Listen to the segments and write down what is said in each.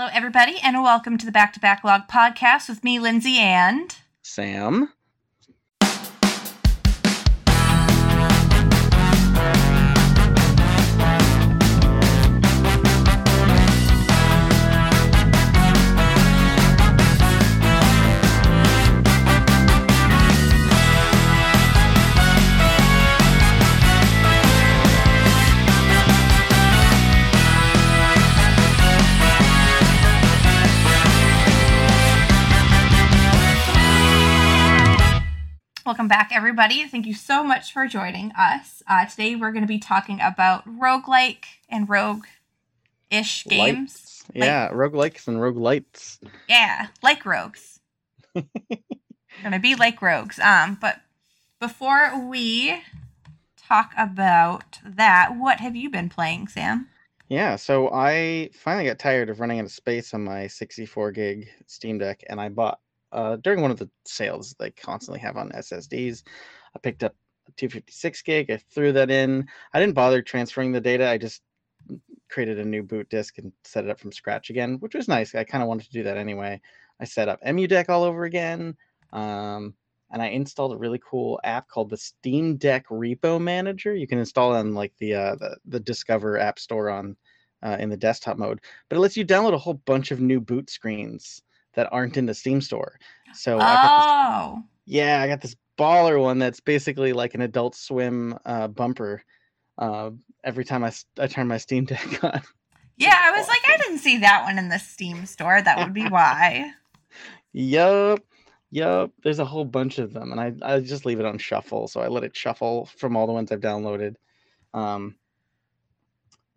Hello, everybody, and welcome to the Back to Backlog podcast with me, Lindsay, and Sam. Welcome back, everybody. Thank you so much for joining us. Uh, today, we're going to be talking about roguelike and rogue ish games. Lights. Yeah, like, roguelikes and roguelites. Yeah, like rogues. going to be like rogues. Um, but before we talk about that, what have you been playing, Sam? Yeah, so I finally got tired of running out of space on my 64 gig Steam Deck, and I bought uh, during one of the sales they constantly have on SSDs. I picked up a 256 gig. I threw that in. I didn't bother transferring the data. I just created a new boot disk and set it up from scratch again, which was nice. I kind of wanted to do that anyway. I set up EmuDeck all over again. Um, and I installed a really cool app called the Steam Deck Repo Manager. You can install it on like the uh, the, the Discover App Store on uh, in the desktop mode, but it lets you download a whole bunch of new boot screens that aren't in the Steam store. So oh. I got this, yeah, I got this baller one that's basically like an Adult Swim uh, bumper. Uh, every time I, I turn my Steam Deck on. Yeah, I was like, I didn't see that one in the Steam store. That would be why. yup. Yup. There's a whole bunch of them, and I, I just leave it on shuffle. So I let it shuffle from all the ones I've downloaded. Um,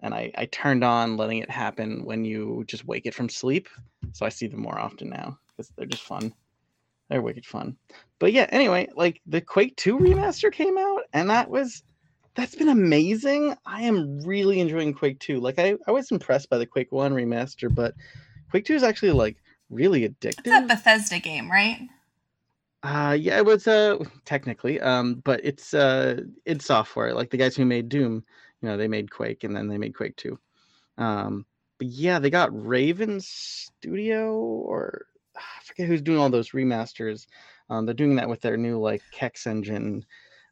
and I, I turned on letting it happen when you just wake it from sleep. So I see them more often now because they're just fun. They're wicked fun. But yeah, anyway, like the Quake 2 remaster came out, and that was that's been amazing. I am really enjoying Quake 2. Like I, I was impressed by the Quake 1 remaster, but Quake 2 is actually like really addictive. It's a Bethesda game, right? Uh yeah, it was uh technically. Um, but it's uh it's software. Like the guys who made Doom you know they made quake and then they made quake 2 um but yeah they got raven studio or i forget who's doing all those remasters. Um they're doing that with their new like kex engine.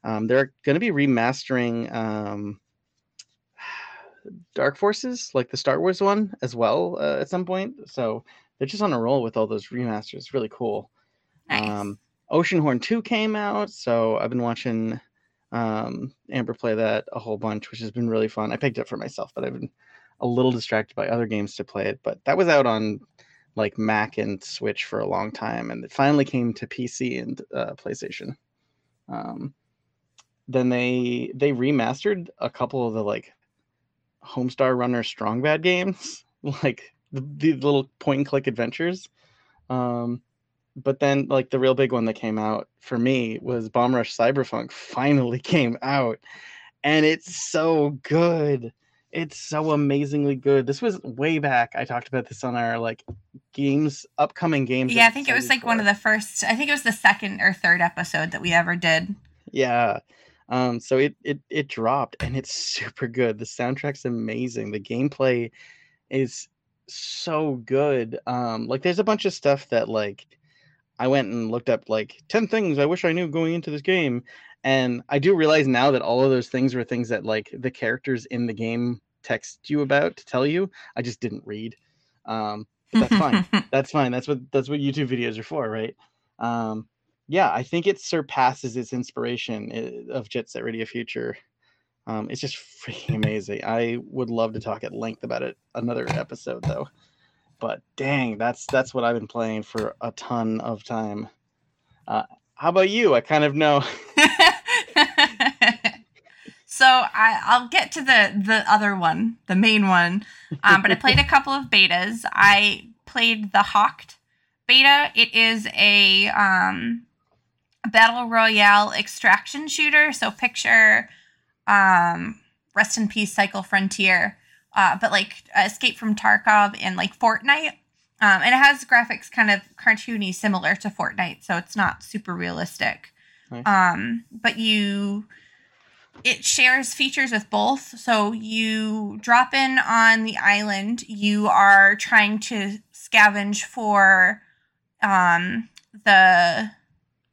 Um they're going to be remastering um dark forces like the star wars one as well uh, at some point. So they're just on a roll with all those remasters. Really cool. Nice. um oceanhorn 2 came out so i've been watching um, Amber play that a whole bunch, which has been really fun. I picked it for myself, but I've been a little distracted by other games to play it. But that was out on like Mac and Switch for a long time, and it finally came to PC and uh, PlayStation. Um, then they they remastered a couple of the like Homestar Runner Strong Bad games, like the, the little point and click adventures. Um, but then like the real big one that came out for me was Bomb Rush Cyberpunk finally came out and it's so good. It's so amazingly good. This was way back. I talked about this on our like games upcoming games. Yeah, I think it was like for. one of the first I think it was the second or third episode that we ever did. Yeah. Um so it it it dropped and it's super good. The soundtrack's amazing. The gameplay is so good. Um like there's a bunch of stuff that like I went and looked up like 10 things I wish I knew going into this game. And I do realize now that all of those things were things that like the characters in the game text you about to tell you. I just didn't read. Um, but that's fine. that's fine. That's what that's what YouTube videos are for, right? Um, yeah, I think it surpasses its inspiration eh, of Jet Set Radio Future. Um, it's just freaking amazing. I would love to talk at length about it another episode though but dang, that's that's what I've been playing for a ton of time. Uh, how about you? I kind of know. so I, I'll get to the the other one, the main one. Um, but I played a couple of betas. I played the Hawked beta. It is a um, battle royale extraction shooter. So picture um, rest in peace, Cycle Frontier uh, but like Escape from Tarkov and like Fortnite. Um, and it has graphics kind of cartoony, similar to Fortnite, so it's not super realistic. Nice. Um, but you it shares features with both. So you drop in on the island, you are trying to scavenge for um, the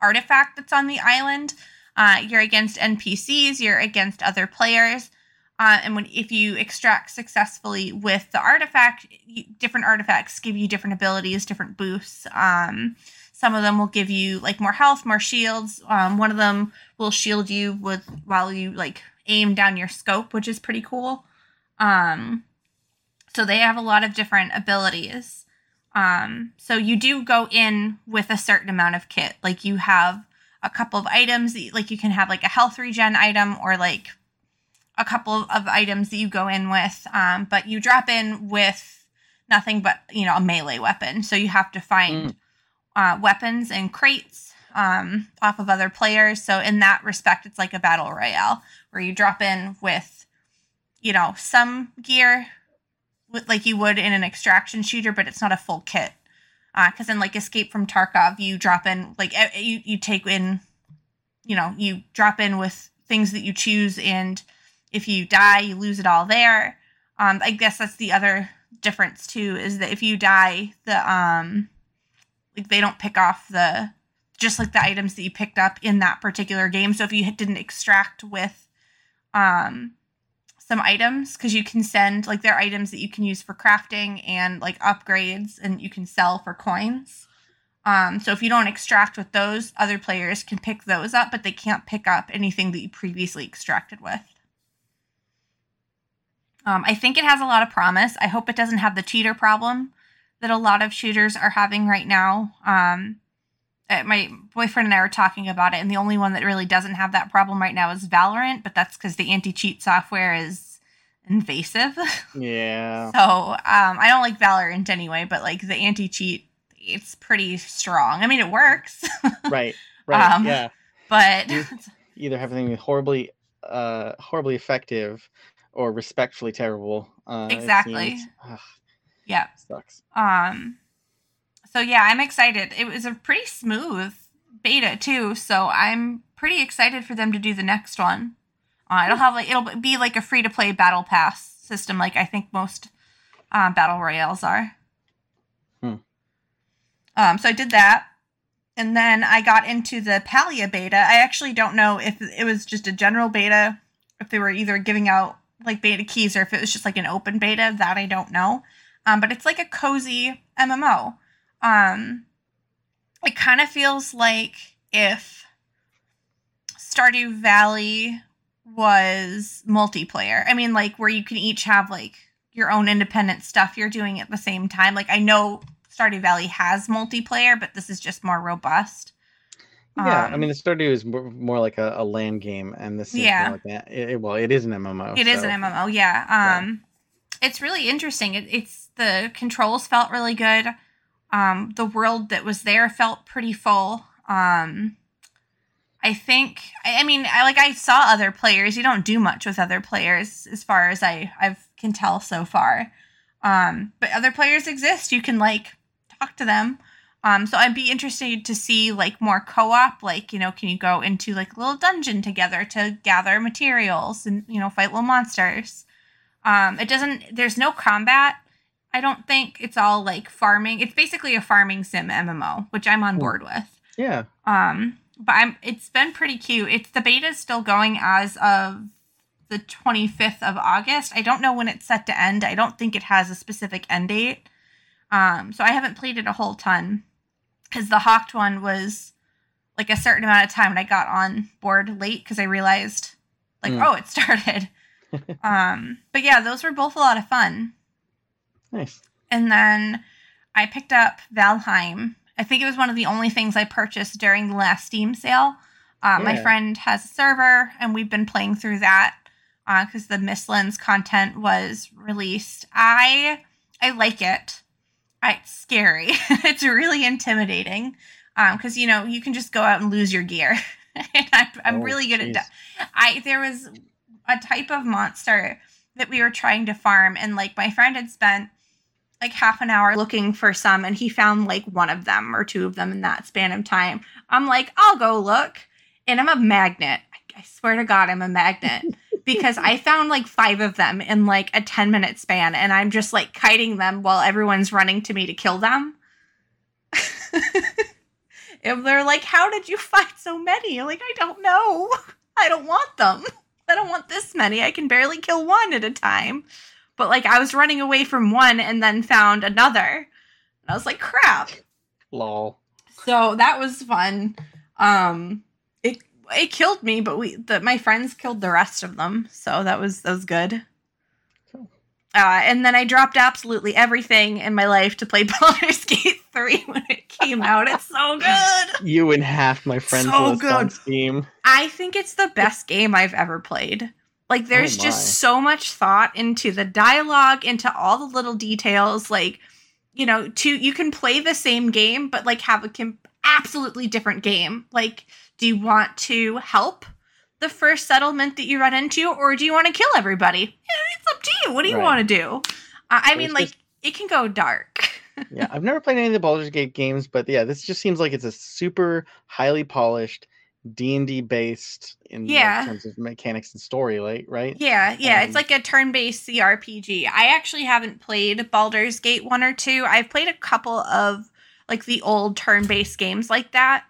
artifact that's on the island. Uh, you're against NPCs, you're against other players. Uh, and when if you extract successfully with the artifact, you, different artifacts give you different abilities, different boosts. Um, some of them will give you like more health, more shields. Um, one of them will shield you with while you like aim down your scope, which is pretty cool. Um, so they have a lot of different abilities. Um, so you do go in with a certain amount of kit. Like you have a couple of items, that, like you can have like a health regen item or like a couple of items that you go in with. Um, but you drop in with nothing but you know a melee weapon. So you have to find. Mm uh, weapons and crates um, off of other players. So in that respect, it's like a battle royale where you drop in with, you know, some gear, with, like you would in an extraction shooter, but it's not a full kit. Because uh, in like Escape from Tarkov, you drop in like you you take in, you know, you drop in with things that you choose, and if you die, you lose it all there. Um, I guess that's the other difference too, is that if you die, the um like they don't pick off the just like the items that you picked up in that particular game. So if you didn't extract with um some items because you can send like their items that you can use for crafting and like upgrades and you can sell for coins. Um, so if you don't extract with those, other players can pick those up, but they can't pick up anything that you previously extracted with. Um, I think it has a lot of promise. I hope it doesn't have the cheater problem that a lot of shooters are having right now. Um, uh, my boyfriend and I were talking about it, and the only one that really doesn't have that problem right now is Valorant, but that's because the anti cheat software is invasive. Yeah. so um, I don't like Valorant anyway, but like the anti cheat, it's pretty strong. I mean, it works. right. Right. Um, yeah. But you either have something horribly, uh, horribly effective, or respectfully terrible. Uh, exactly. Yeah. Sucks. Um so yeah, I'm excited. It was a pretty smooth beta too, so I'm pretty excited for them to do the next one. Uh, it'll have like it'll be like a free to play battle pass system, like I think most uh, battle royales are. Hmm. Um, so I did that, and then I got into the Palia beta. I actually don't know if it was just a general beta, if they were either giving out like beta keys or if it was just like an open beta. That I don't know. Um, but it's like a cozy MMO. Um, it kind of feels like if Stardew Valley was multiplayer. I mean, like where you can each have like your own independent stuff you're doing at the same time. Like I know Stardew Valley has multiplayer, but this is just more robust. Yeah, um, I mean, the Stardew is more, like a, a LAN game, and this yeah, like that. It, well, it is an MMO. It so. is an MMO, yeah. Um, yeah. it's really interesting. It, it's the controls felt really good. Um, the world that was there felt pretty full. Um, I think I mean I like I saw other players. You don't do much with other players as far as I I can tell so far. Um, but other players exist. You can like talk to them. Um, so I'd be interested to see like more co-op. Like you know, can you go into like a little dungeon together to gather materials and you know fight little monsters? Um, it doesn't. There's no combat. I don't think it's all like farming. It's basically a farming sim MMO, which I'm on board with. Yeah. Um, but I'm it's been pretty cute. It's the beta is still going as of the 25th of August. I don't know when it's set to end. I don't think it has a specific end date. Um, so I haven't played it a whole ton because the Hawked one was like a certain amount of time and I got on board late because I realized like, mm. oh, it started. um, but yeah, those were both a lot of fun. Nice. And then I picked up Valheim. I think it was one of the only things I purchased during the last Steam sale. Uh, yeah. My friend has a server, and we've been playing through that because uh, the Mistlands content was released. I I like it. It's scary. it's really intimidating because um, you know you can just go out and lose your gear. and I'm, I'm oh, really good geez. at. I there was a type of monster that we were trying to farm, and like my friend had spent like half an hour looking for some and he found like one of them or two of them in that span of time. I'm like, I'll go look. And I'm a magnet. I swear to God, I'm a magnet because I found like five of them in like a 10 minute span, and I'm just like kiting them while everyone's running to me to kill them. and they're like, How did you find so many? I'm like, I don't know. I don't want them. I don't want this many. I can barely kill one at a time. But like, I was running away from one and then found another. And I was like, Crap. Lol. So that was fun. Um, it killed me, but we the, my friends killed the rest of them, so that was that was good. Cool. Uh, and then I dropped absolutely everything in my life to play Baldur's Gate 3 when it came out. It's so good. You and half my friends So list on. Steam. I think it's the best game I've ever played. Like there's Oh just so much thought into the dialogue, into all the little details like you know, to you can play the same game but like have a com- absolutely different game. Like do you want to help the first settlement that you run into or do you want to kill everybody? It's up to you. What do you Right. want to do? Uh, I mean like just- it can go dark. yeah, I've never played any of the Baldur's Gate games, but yeah, this just seems like it's a super highly polished D and D based in like, terms of mechanics and story, like right? Yeah, yeah, it's Um, like a turn-based CRPG. I actually haven't played Baldur's Gate 1 or 2. I've played a couple of like the old turn-based games like that.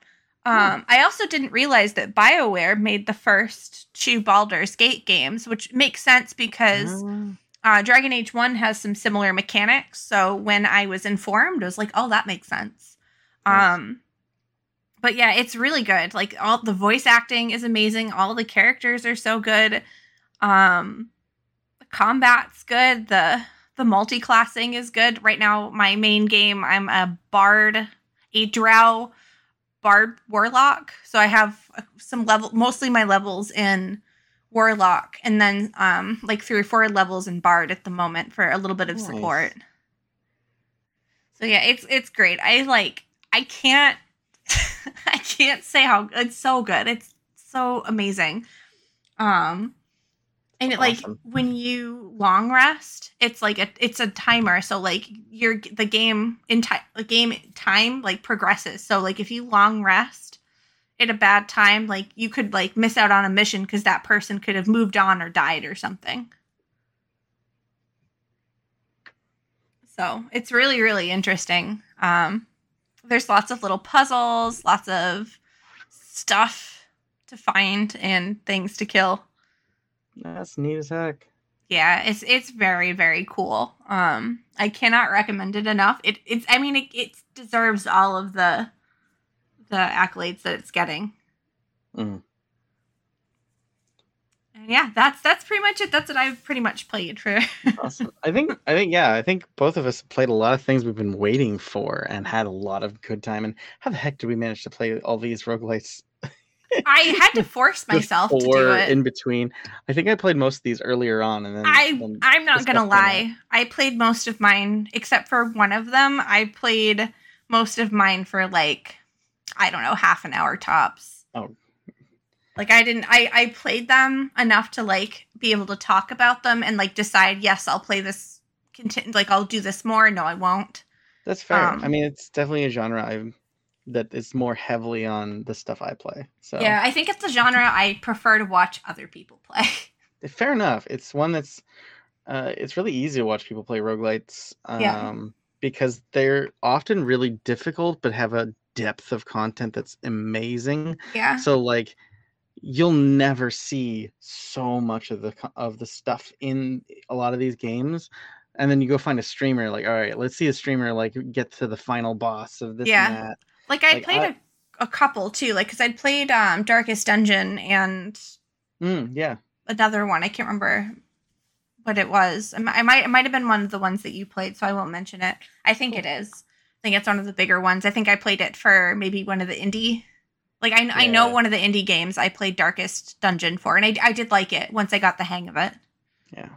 Um, I also didn't realize that BioWare made the first two Baldur's Gate games, which makes sense because Ah, uh, Dragon Age 1 has some similar mechanics. So when I was informed, I was like, oh, that makes sense. Nice. Um, but yeah, it's really good. Like all the voice acting is amazing. All the characters are so good. Um, the combat's good. The the multi-classing is good. Right now, my main game, I'm a bard, a drow bard warlock. So I have some level, mostly my levels in warlock, and then um like three or four levels in bard at the moment for a little bit of Nice. support. So yeah, it's it's great. I like I can't I can't say how it's so good. It's so amazing. Um and it, like Awesome. when you long rest, it's like a it's a timer. So like your the game in time the game time like progresses. So like if you long rest at a bad time, like you could like miss out on a mission because that person could have moved on or died or something. So it's really, really interesting. Um, there's lots of little puzzles, lots of stuff to find and things to kill. That's neat as heck. Yeah, it's it's very, very cool. Um, I cannot recommend it enough. It it's I mean it, it deserves all of the the accolades that it's getting. Mm. And yeah, that's that's pretty much it. That's what I've pretty much played for. Awesome. I think I think yeah, I think both of us played a lot of things we've been waiting for and had a lot of good time. And how the heck did we manage to play all these roguelites I had to force myself to do it. in between? I think I played most of these earlier on and then, I then I'm not gonna stuff came out. lie. I played most of mine except for one of them. I played most of mine for like I don't know half an hour tops. Oh. Like I didn't. I I played them enough to like be able to talk about them and like decide. Yes, I'll play this. Conti- like I'll do this more. No, I won't. That's fair. I um, mean, it's definitely a genre I that is more heavily on the stuff I play. So Yeah, I think it's a genre I prefer to watch other people play. fair enough. It's one that's uh, it's really easy to watch people play roguelites um, Yeah. because they're often really difficult but have a depth of content that's amazing. yeah. So like you'll never see so much of the of the stuff in a lot of these games and then you go find a streamer like all right let's see a streamer like get to the final boss of this Yeah. and that Like I like, played I- a, a couple too. Like because I'd played um Darkest Dungeon and Mm, yeah another one. I can't remember what it was. I might it might have been one of the ones that you played, so I won't mention it. I think it is. I think it's one of the bigger ones. I think I played it for maybe one of the indie. Like I, I know one of the indie games I played Darkest Dungeon for, and I, I did like it once I got the hang of it. Yeah.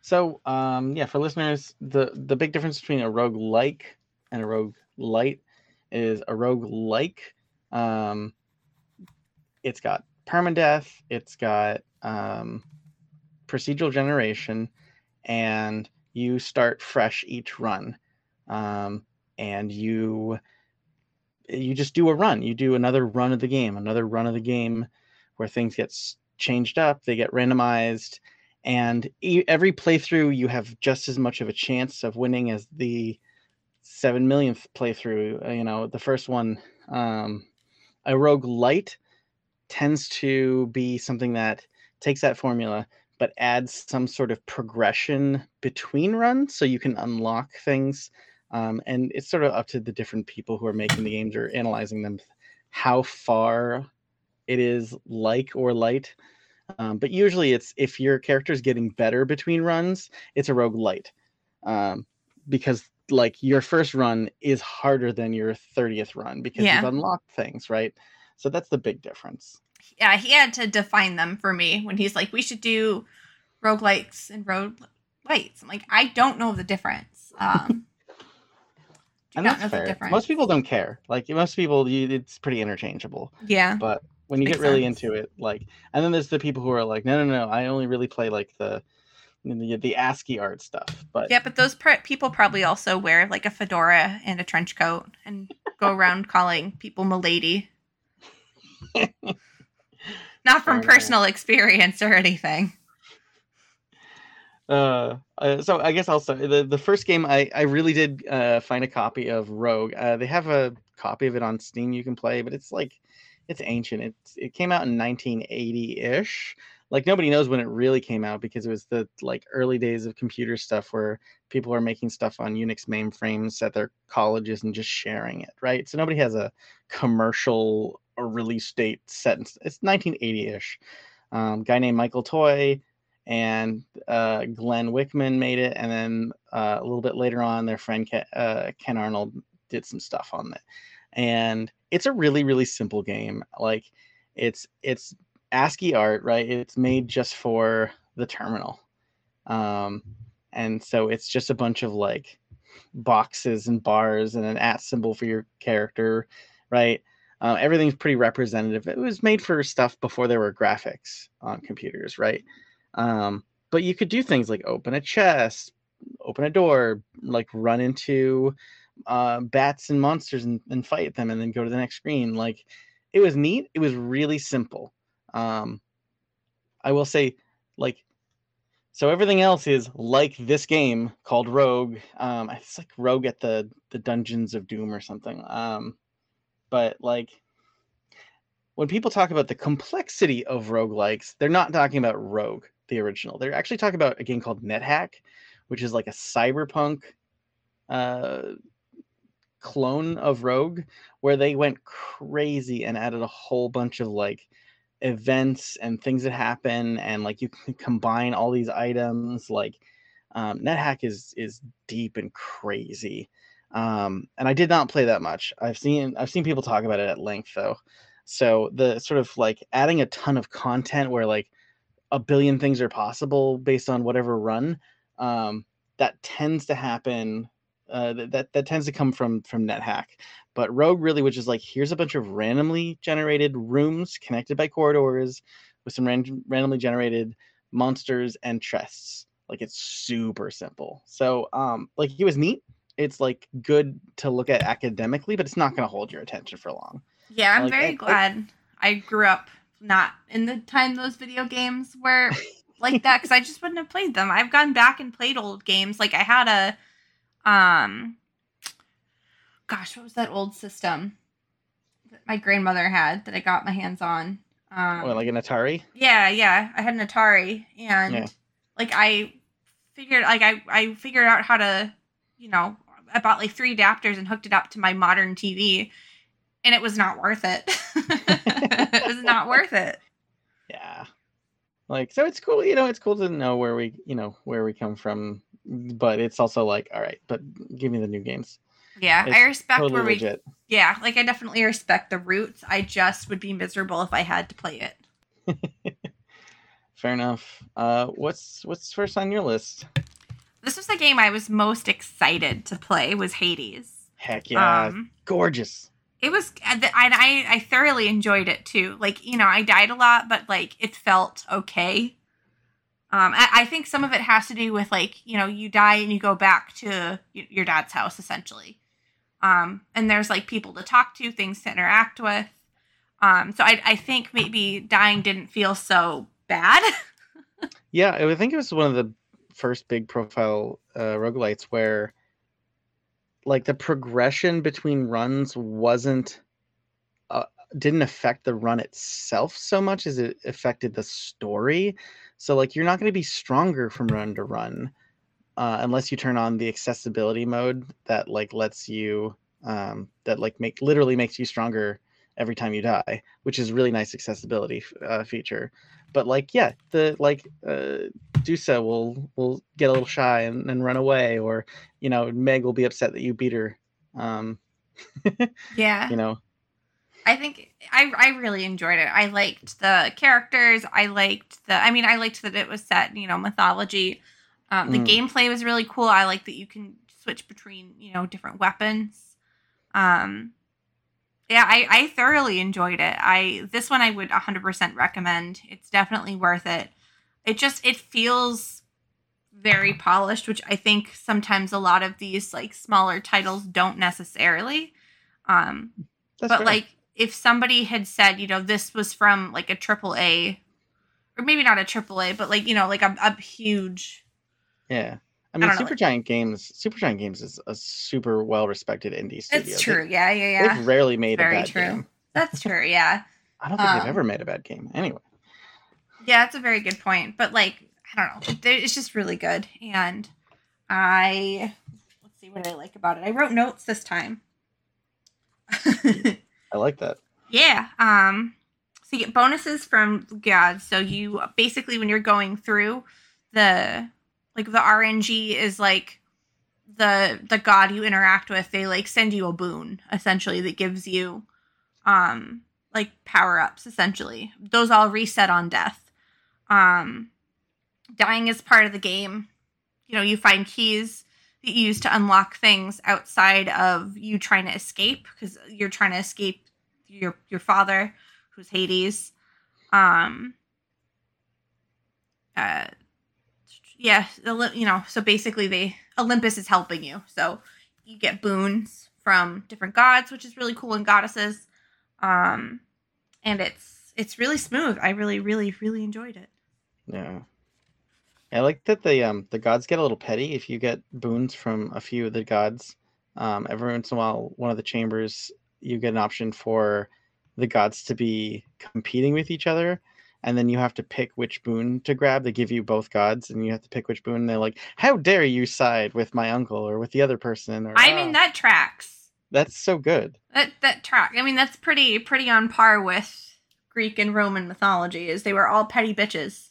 So, um, yeah, for listeners, the the big difference between a roguelike and a rogue light is a roguelike. Um, it's got permadeath, it's got um, procedural generation, and you start fresh each run. Um, and you you just do a run. You do another run of the game, another run of the game where things get changed up, they get randomized, and every playthrough you have just as much of a chance of winning as the seven millionth playthrough. Uh, you know, the first one, um, a roguelite tends to be something that takes that formula but adds some sort of progression between runs so you can unlock things. Um, and it's sort of up to the different people who are making the games or analyzing them how far it is like or light. Um, but usually it's if your character is getting better between runs, it's a roguelite. Um, because like your first run is harder than your 30th run because yeah. you've unlocked things, right? So that's the big difference yeah, he had to define them for me when he's like, we should do roguelikes and rogue lights. I'm like, I don't know the difference. Um, and that's fair. Most people don't care. Like most people, you, it's pretty interchangeable. Yeah. But when you Makes get really sense. into it, like, and then there's the people who are like, no, no, no, I only really play like the the, the ASCII art stuff. But yeah, but those pr- people probably also wear like a fedora and a trench coat and go around calling people "milady." Not from personal experience or anything. Uh, uh, so I guess I'll start. The, the first game I, I really did uh, find a copy of Rogue. Uh, they have a copy of it on Steam you can play, but it's like it's ancient. It it came out in 1980 ish. Like nobody knows when it really came out because it was the like early days of computer stuff where people are making stuff on Unix mainframes at their colleges and just sharing it, right? So nobody has a commercial a release date set in, it's 1980-ish. Um, guy named Michael Toy and uh, Glenn Wichman made it, and then uh, a little bit later on, their friend uh, Ken Arnold did some stuff on it. And it's a really really simple game. Like it's it's ASCII art, right? It's made just for the terminal, um, and so it's just a bunch of like boxes and bars and an at symbol for your character, right? Uh, everything's pretty representative. It was made for stuff before there were graphics on computers, right? Um, but you could do things like open a chest, open a door, like run into uh, bats and monsters and, and, fight them, and then go to the next screen. Like it was neat. It was really simple. Um, I will say, like, so everything else is like this game called Rogue. Um, it's like Rogue at the the Dungeons of Doom or something. Um, but like when people talk about the complexity of roguelikes, they're not talking about Rogue, the original. They're actually talking about a game called NetHack, which is like a cyberpunk uh, clone of Rogue, where they went crazy and added a whole bunch of like events and things that happen, and like you can combine all these items. Like um, NetHack is is deep and crazy um, and I did not play that much. I've seen I've seen people talk about it at length though. So the sort of like adding a ton of content where like a billion things are possible based on whatever run, um, that tends to happen. Uh, that that tends to come from from NetHack. But Rogue really, which is like here's a bunch of randomly generated rooms connected by corridors with some ran- randomly generated monsters and chests. Like it's super simple. So um, like it was neat it's like good to look at academically, but it's not going to hold your attention for long. Yeah, I'm like, very I, glad I, I, grew up not in the time those video games were like that because I just wouldn't have played them. I've gone back and played old games. Like I had a, um, gosh, what was that old system that my grandmother had that I got my hands on? Um, like an Atari? Yeah, yeah. I had an Atari, and yeah. like I figured, like I I figured out how to, you know, I bought like three adapters and hooked it up to my modern TV, and it was not worth it. it was not worth it. Yeah, like so it's cool. You know, it's cool to know where we, you know, where we come from, but it's also like, all right, but give me the new games. Yeah, it's I respect totally where legit. we. Yeah, like I definitely respect the roots. I just would be miserable if I had to play it. Fair enough. Uh, what's what's first on your list? this was the game I was most excited to play was Hades. Heck yeah, um, gorgeous. It was, and I I thoroughly enjoyed it too. Like you know, I died a lot, but like it felt okay. Um, I, I think some of it has to do with like you know you die and you go back to your dad's house essentially, um, and there's like people to talk to, things to interact with. Um, so I, I think maybe dying didn't feel so bad. Yeah, I think it was one of the first big profile uh, roguelites where like the progression between runs wasn't didn't affect the run itself so much as it affected the story. So like you're not going to be stronger from run to run uh, unless you turn on the accessibility mode that like lets you um, that like make literally makes you stronger every time you die, which is really nice accessibility uh, feature. But like, yeah, the like uh, Dusa will will get a little shy and, and run away, or you know, Meg will be upset that you beat her. Um, yeah, you know, I think I I really enjoyed it. I liked the characters. I liked the. I mean, I liked that it was set, you know, mythology. Um, the Mm. gameplay was really cool. I like that you can switch between, you know, different weapons. Um, yeah, I, I thoroughly enjoyed it. I this one I would 100% recommend. It's definitely worth it. It just it feels very polished, which I think sometimes a lot of these like smaller titles don't necessarily. Um, that's but fair. like if somebody had said, you know, this was from like a triple A, or maybe not a triple A, but like you know, like a, a huge. yeah. I I mean, don't know, Supergiant Games. Supergiant Games is a super well respected indie studio. It's They- true. Yeah, yeah, yeah. They've rarely made Very a bad true. game. That's true. Yeah, I don't think Um, they've ever made a bad game. Anyway, yeah. That's a very good point. But like, I don't know. It's just really good, and I let's see what I like about it. I wrote notes this time. I like that. Yeah. Um. So you get bonuses from gods. So you basically, when you're going through the like the RNG is like the the god you interact with. They like send you a boon essentially that gives you um like power ups essentially. Those all reset on death. Um, dying is part of the game. You know, you find keys that you use to unlock things outside of you trying to escape because you're trying to escape your your father, who's Hades. Um. Uh. Yeah, you know. So basically, they Olympus is helping you. So you get boons from different gods, which is really cool, and goddesses. Um, and it's it's really smooth. I really, really, really enjoyed it. Yeah. I like that the um the gods get a little petty if you get boons from a few of the gods. Um, every once in a while, one of the chambers you get an option for the gods to be competing with each other, and then you have to pick which boon to grab. They give you both gods, and you have to pick which boon. And they're like, "How dare you side with my uncle or with the other person?" Or I "Ah." mean, that tracks. that's so good. That that track. I mean, that's pretty pretty on par with Greek and Roman mythology. Is they were all petty bitches.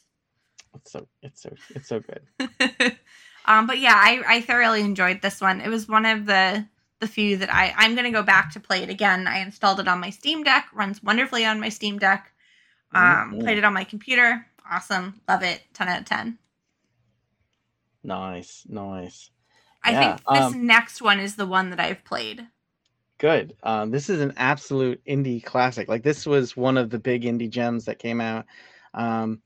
It's so it's so it's so good. um, but yeah, I, I thoroughly enjoyed this one. It was one of the the few that I I'm gonna go back to play it again. I installed it on my Steam Deck. Runs wonderfully on my Steam Deck. Um, Mhm. played it on my computer. Awesome, love it. Ten out of ten. Nice, nice. I Yeah, think this um, next one is the one that I've played. Good. Um, this is an absolute indie classic. Like this was one of the big indie gems that came out. Um,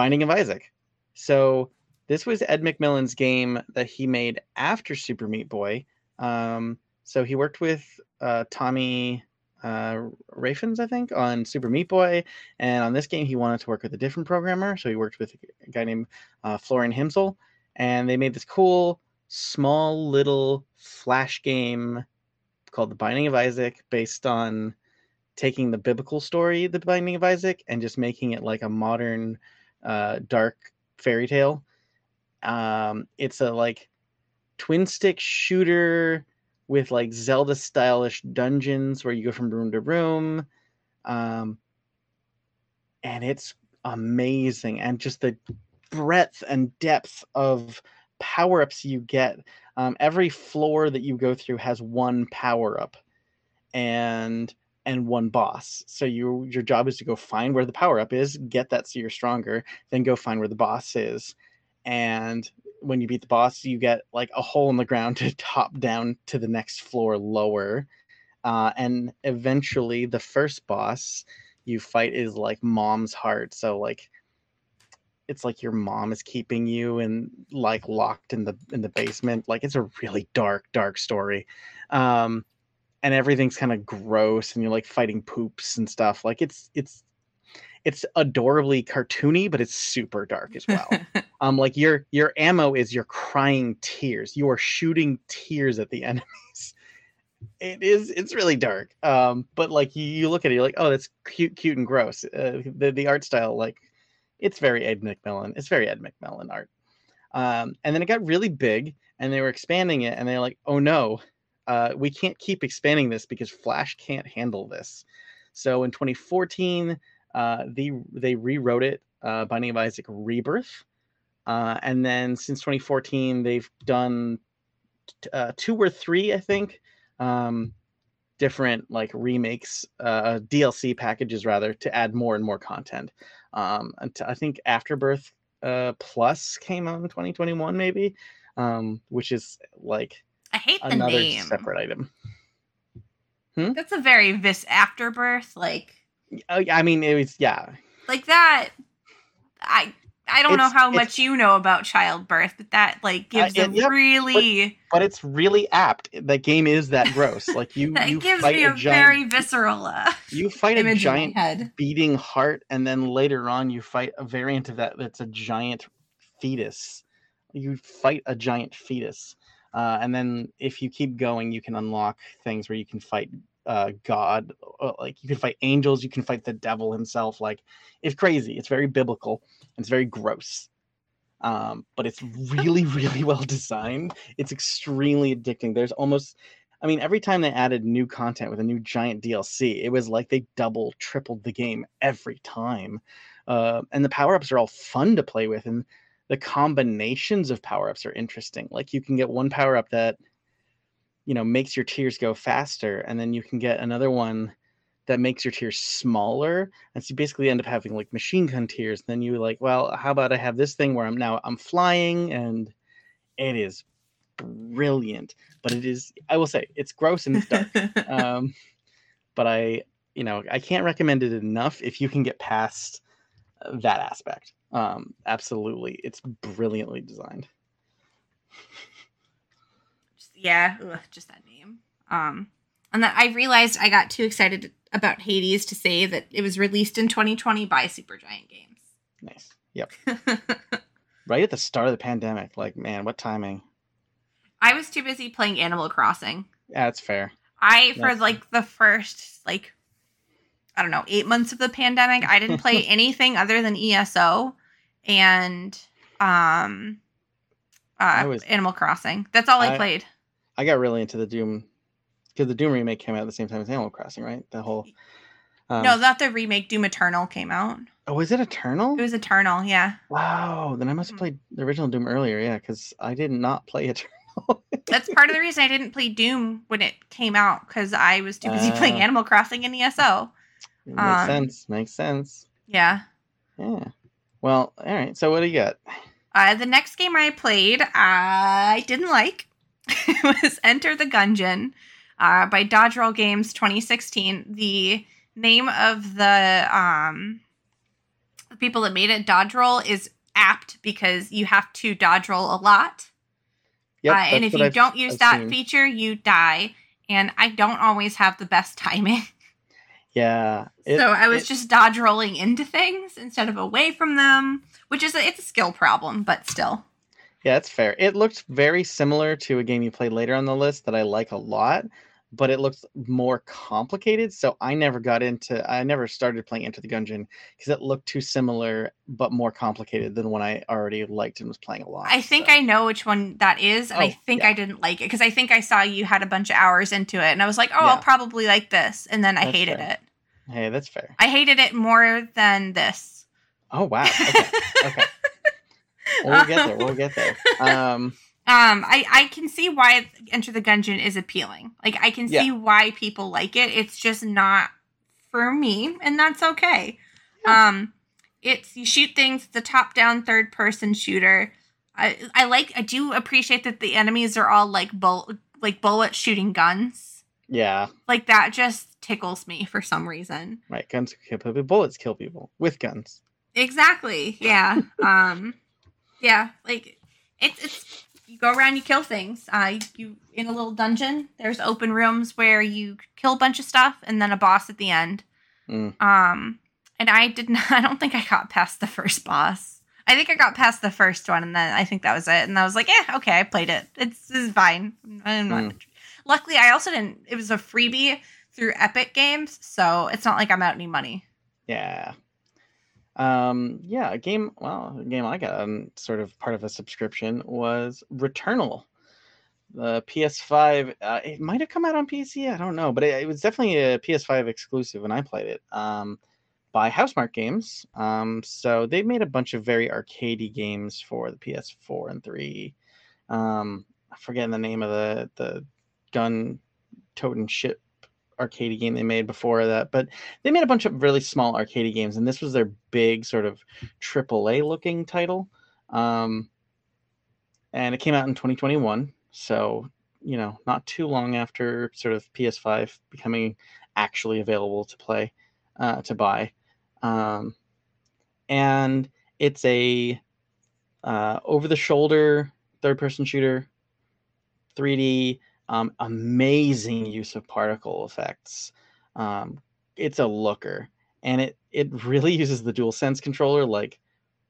Binding of Isaac. So this was Ed McMillen's game that he made after Super Meat Boy. Um, so he worked with uh, Tommy uh, I think, on Super Meat Boy, and on this game he wanted to work with a different programmer. So he worked with a guy named uh, Florian Himsel, and they made this cool, small little flash game called The Binding of Isaac, based on taking the biblical story, The Binding of Isaac, and just making it like a modern, uh, dark fairy tale. Um, it's a like twin stick shooter with like Zelda stylish dungeons where you go from room to room. Um, and it's amazing. And just the breadth and depth of power ups you get um, every floor that you go through has one power up and and one boss. So you your job is to go find where the power up is get that so you're stronger then go find where the boss is. And when you beat the boss you get like a hole in the ground to top down to the next floor lower. Uh, and eventually the first boss you fight is like mom's heart. So like it's like your mom is keeping you and like locked in the in the basement. Like it's a really dark dark story. Um and everything's kind of gross and you're like fighting poops and stuff. Like it's it's it's adorably cartoony, but it's super dark as well. um, like your your ammo is your crying tears. You are shooting tears at the enemies. It is it's really dark. Um, but like you, you look at it, you're like, oh, that's cute, cute and gross. Uh, the the art style, like, it's very Ed McMillen It's very Ed McMillen art. Um, and then it got really big, and they were expanding it, and they're like, oh no, uh, we can't keep expanding this because Flash can't handle this. So in 2014, uh, they they rewrote it, uh, Binding of Isaac Rebirth, uh, and then since 2014 they've done t- uh, two or three, I think, um, different like remakes, uh, DLC packages rather, to add more and more content. Um, I think Afterbirth uh, Plus came out in 2021, maybe, um, which is like I hate the another name. separate item. That's a very vis afterbirth, like Uh, I mean, it was yeah, like that. I I don't know how much you know about childbirth, but that like gives it- a yep, really but it's really apt. The game is that gross. Like you, that you gives fight me a a giant, very visceral uh, you fight a giant head. beating heart, and then later on you fight a variant of that that's a giant fetus. You fight a giant fetus, uh, and then if you keep going, you can unlock things where you can fight uh, God, uh, like you can fight angels, you can fight the devil himself. Like it's crazy. It's very biblical. It's very gross. Um, but it's really, really well designed. It's extremely addicting. There's almost I mean, every time they added new content with a new giant DLC, it was like they double, tripled the game every time. Uh, and the power ups are all fun to play with, and the combinations of power ups are interesting. Like you can get one power up that, you know, makes your tears go faster, and then you can get another one that makes your tears smaller. And so you basically end up having like machine gun tears. Then you like, well, how about I have this thing where I'm now I'm flying, and it is brilliant but it is i will say it's gross and it's dark um but i you know i can't recommend it enough if you can get past that aspect um absolutely it's brilliantly designed Just- yeah, ugh, just that name. Um, and that I realized I got too excited about Hades to say that it was released in 2020 by Supergiant Games. nice yep right at the start of the pandemic like man what timing I was too busy playing Animal Crossing. yeah that's fair I for Yes. like the first like I don't know eight months of the pandemic, I didn't play anything other than ESO and um uh was- Animal Crossing. That's all I, I- played. i got really into the doom because the doom remake came out at the same time as animal crossing right the whole um, no, not the remake. Doom Eternal came out. oh is it eternal It was Eternal, yeah. wow then i must have Mhm. played the original doom earlier yeah because i did not play eternal That's part of the reason I didn't play Doom when it came out because I was too busy playing Ah. Animal Crossing and ESO. makes Um, sense makes sense Yeah. Yeah. Well, all right. So what do you got? Uh, the next game I played, I didn't like. it was Enter the Gungeon uh, by Dodge Roll Games 2016. The name of the um, the people that made it, Dodge Roll, is apt because you have to dodge roll a lot. Yep. uh, and if you I've- don't use I've that seen. feature, you die. And I don't always have the best timing. Yeah. it- so I was it- just dodge rolling into things instead of away from them, which is a, it's a skill problem, but still. Yeah, it's fair. It looked very similar to a game you played later on the list that I like a lot, but it looks more complicated. So I never got into. I never started playing Enter the Gungeon because it looked too similar but more complicated than one I already liked and was playing a lot. I think so. I know which one that is, and I Oh, think yeah. I didn't like it because I think I saw you had a bunch of hours into it, and I was like, oh, I'll probably like this, and then I That's hated fair. it. Hey, that's fair. I hated it more than this. Oh wow. Okay. okay. We'll get there. We'll get there. Um. Um, I I can see why Enter the Gungeon is appealing. Like I can Yeah. see why people like it. It's just not for me, and that's okay. Um, it's you shoot things. It's a top-down third-person shooter. I I like. I do appreciate that the enemies are all like bull like bullet shooting guns. Yeah. Like that just tickles me for some reason. Right. Guns kill people. Bullets kill people with guns. Exactly. Yeah. um. Yeah. Like it's it's you go around, you kill things. Uh, you in a little dungeon. There's open rooms where you kill a bunch of stuff, and then a boss at the end. Mm. Um, and I did not. I don't think I got past the first boss. I think I got past the first one, and then I think that was it. And I was like, "Yeah, okay, I played it. It's, it's fine." I'm not. Mm. Luckily, I also didn't. It was a freebie through Epic Games, so it's not like I'm out any money. Yeah. Um, yeah, a game, well, a game I got um, sort of part of a subscription was Returnal. The PS5, uh, it might have come out on PC, I don't know, but it, it was definitely a PS5 exclusive when I played it. Um, by Housemarque Games. Um, so they made a bunch of very arcadey games for the PS4 and 3. Um, I'm forgetting the name of the the gun toting ship arcade game they made before that, but they made a bunch of really small arcade games, and this was their big sort of AAA looking title. Um, and it came out in 2021, so you know, not too long after sort of PS5 becoming actually available to play, uh, to buy. Um, and it's a uh, over the shoulder third person shooter, 3D um, amazing use of particle effects. Um, it's a looker, and it it really uses the DualSense controller like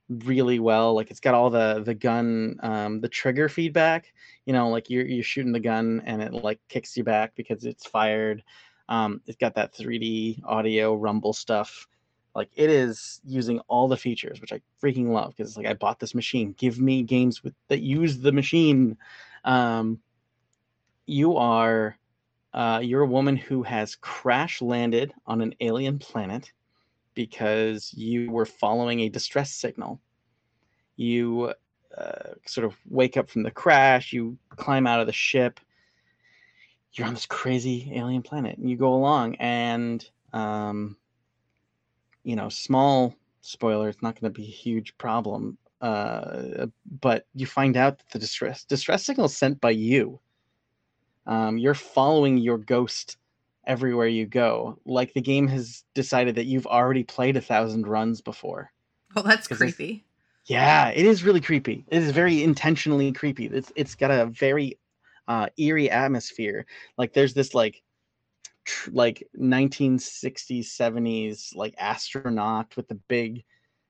really well. Like it's got all the the gun um, the trigger feedback. You know, like you're you're shooting the gun and it like kicks you back because it's fired. Um, it's got that 3D audio rumble stuff. Like it is using all the features, which I freaking love because it's like I bought this machine. Give me games with that use the machine. Um, you are uh, you're a woman who has crash landed on an alien planet because you were following a distress signal. You uh, sort of wake up from the crash, you climb out of the ship, you're on this crazy alien planet, and you go along, and um, you know, small spoiler, it's not going to be a huge problem. Uh, but you find out that the distress distress signal is sent by you um, you're following your ghost everywhere you go. Like the game has decided that you've already played a thousand runs before. Well, that's creepy. Yeah, it is really creepy. It is very intentionally creepy. It's it's got a very uh, eerie atmosphere. Like there's this like tr- like 1960s 70s like astronaut with the big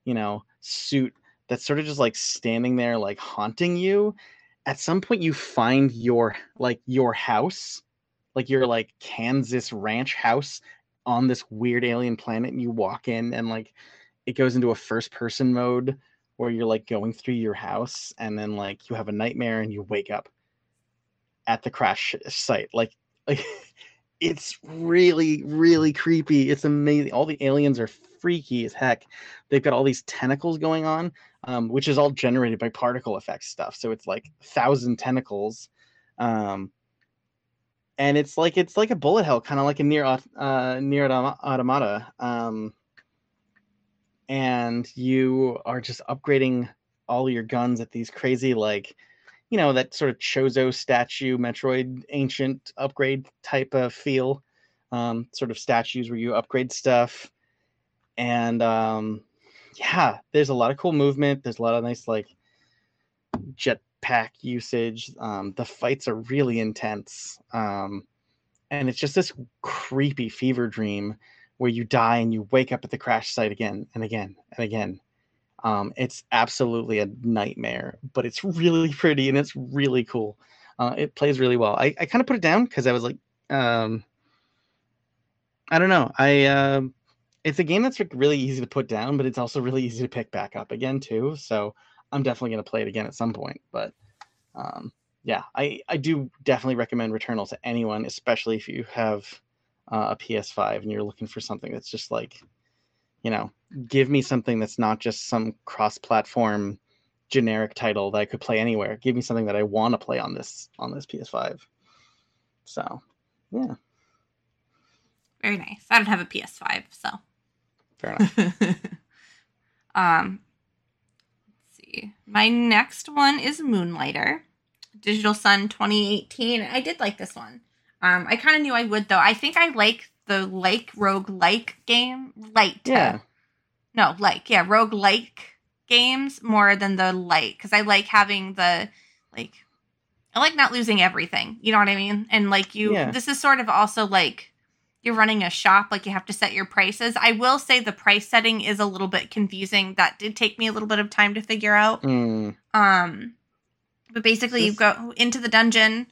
you know suit that's sort of just like standing there like haunting you at some point you find your like your house like your like kansas ranch house on this weird alien planet and you walk in and like it goes into a first person mode where you're like going through your house and then like you have a nightmare and you wake up at the crash site. Like like it's really really creepy. It's amazing. All the aliens are freaky as heck. They've got all these tentacles going on um, which is all generated by particle effects stuff. So it's like thousand tentacles, um, and it's like it's like a bullet hell, kind of like a NieR uh, NieR Automata. Um, and you are just upgrading all your guns at these crazy like you know that sort of chozo statue metroid ancient upgrade type of feel um, sort of statues where you upgrade stuff and um, yeah, there's a lot of cool movement. There's a lot of nice like jetpack usage. Um, the fights are really intense. Um, and it's just this creepy fever dream where you die and you wake up at the crash site again and again and again. Um, it's absolutely a nightmare, but it's really pretty and it's really cool. Uh, it plays really well. I, I kind of put it down because I was like, um, I don't know. I uh, it's a game that's really easy to put down, but it's also really easy to pick back up again too. So I'm definitely going to play it again at some point. But um, yeah, I I do definitely recommend Returnal to anyone, especially if you have uh, a PS5 and you're looking for something that's just like, you know, give me something that's not just some cross-platform generic title that I could play anywhere. Give me something that I want to play on this on this PS5. So, yeah. Very nice. I don't have a PS5, so Fair enough. um, let's see. My next one is Moonlighter, Digital Sun 2018. I did like this one. Um, I kind of knew I would though. I think I like the like rogue like game light. Yeah. No, like yeah, rogue like games more than the light because I like having the like I like not losing everything. You know what I mean? And like you, Yeah. this is sort of also like you're running a shop, like you have to set your prices. I will say the price setting is a little bit confusing. That did take me a little bit of time to figure out. Mm, Um, but basically, you go into the dungeon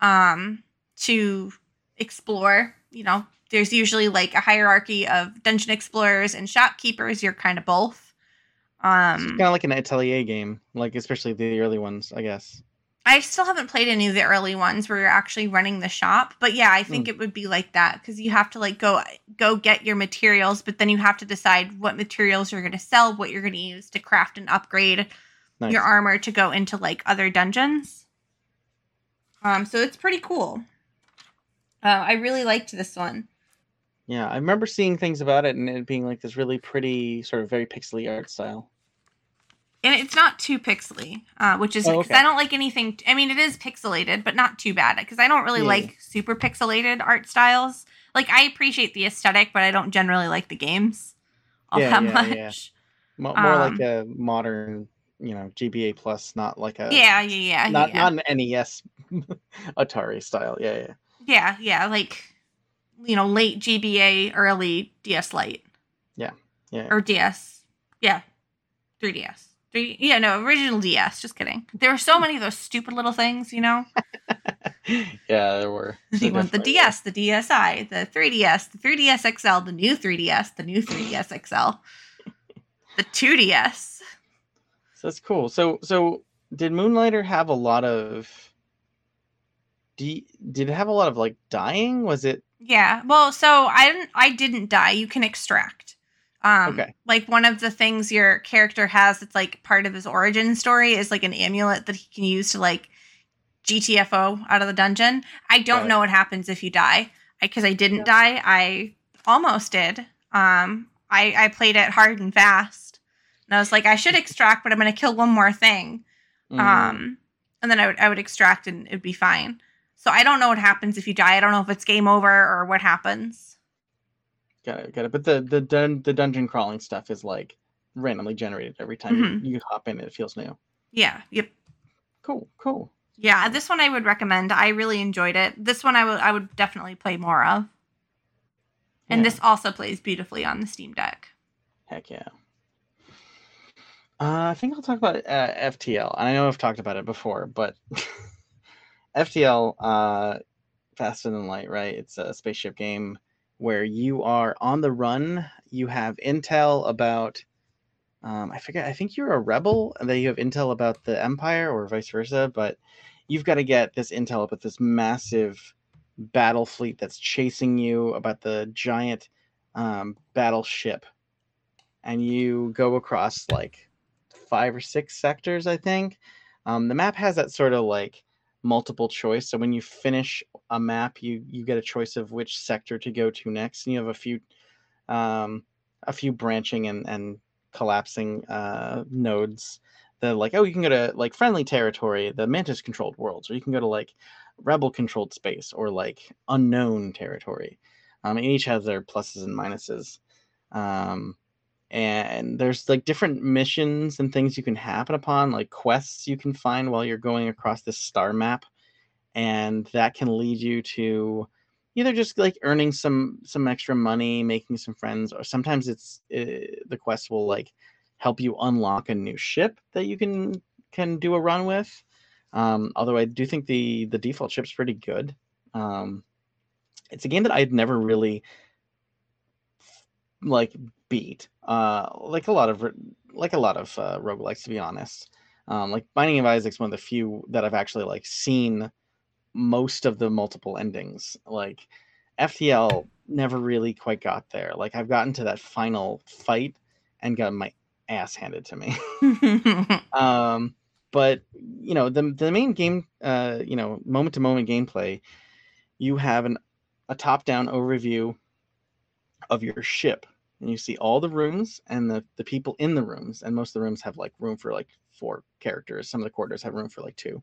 um, to explore. You know, there's usually like a hierarchy of dungeon explorers and shopkeepers. You're kind of both. Um, kind of like an atelier game, like especially the early ones, I guess. I still haven't played any of the early ones where you're actually running the shop, but yeah, I think Hmm. it would be like that because you have to like go go get your materials, but then you have to decide what materials you're going to sell, what you're going to use to craft and upgrade Nice. your armor to go into like other dungeons. Um, so it's pretty cool. Uh, I really liked this one. Yeah, I remember seeing things about it and it being like this really pretty, sort of very pixely art style. And it's not too pixely, uh, which is Oh, because okay. I don't like anything. I mean, it is pixelated, but not too bad because I don't really Yeah. like super pixelated art styles. Like I appreciate the aesthetic, but I don't generally like the games all Yeah, that yeah, much. yeah. Mo- more Um, like a modern, you know, GBA plus, not like a Yeah, yeah, yeah, not yeah, not an NES Atari style. Yeah, yeah. yeah, yeah. Like you know, late GBA, early DS Lite Yeah, Yeah. or DS. Yeah, 3DS. Three, yeah, no, original DS. Just kidding. There were so many of those stupid little things, you know. yeah, there were. you want the DS, the DSi, the 3DS, the 3DS XL, the new 3DS, the new 3DS XL, the 2DS. So that's cool. So so did Moonlighter have a lot of you- did it have a lot of like dying? Was it Yeah. Well, so I didn't I didn't die. You can extract. Um Okay. like one of the things your character has that's like part of his origin story is like an amulet that he can use to like GTFO out of the dungeon. I don't Right. know what happens if you die. Because I, didn't Yeah. die. I almost did. Um I I played it hard and fast. And I was like I should extract, but I'm going to kill one more thing. Mm, Um, and then I would I would extract and it'd be fine. So I don't know what happens if you die. I don't know if it's game over or what happens. Got it, got it. But the the dun, the dungeon crawling stuff is like randomly generated every time you- Mhm. you, hop in. It feels new. Yeah. Yep. Cool, cool. Yeah. This one I would recommend. I really enjoyed it. This one I would I would definitely play more of. And Yeah. this also plays beautifully on the Steam Deck. Heck yeah. Uh, I think I'll talk about uh, FTL. I know I've talked about it before, but FTL, uh, Faster Than Light, right? It's a spaceship game where you are on the run. You have intel about, um, I forget, I think you're a rebel, and then you have intel about the Empire or vice versa, but you've got to get this intel about this massive battle fleet that's chasing you, about the giant um, battleship and you go across like five or six sectors, I think. Um, the map has that sort of like multiple choice. So when you finish a map, you you get a choice of which sector to go to next, and you have a few um, a few branching and and collapsing uh, nodes. That like oh you can go to like friendly territory, the mantis controlled worlds, or you can go to like rebel controlled space or like unknown territory. Um, and each has their pluses and minuses. Um, and there's like different missions and things you can happen upon like quests you can find while you're going across this star map and that can lead you to either just like earning some some extra money making some friends or sometimes it's uh, the quest will like help you unlock a new ship that you can can do a run with. Um, although i do think the the default ship's pretty good. Um, it's a game that i'd never really like beat uh like a lot of like a lot of uh roguelikes to be honest. Um like binding of isaac's one of the few that i've actually like seen most of the multiple endings. Like ftl never really quite got there. Like i've gotten to that final fight and got my ass handed to me. Um but you know the the main game uh you know moment to moment gameplay you have an a top down overview of your ship and you see all the rooms and the the people in the rooms and most of the rooms have like room for like four characters. Some of the quarters have room for like two.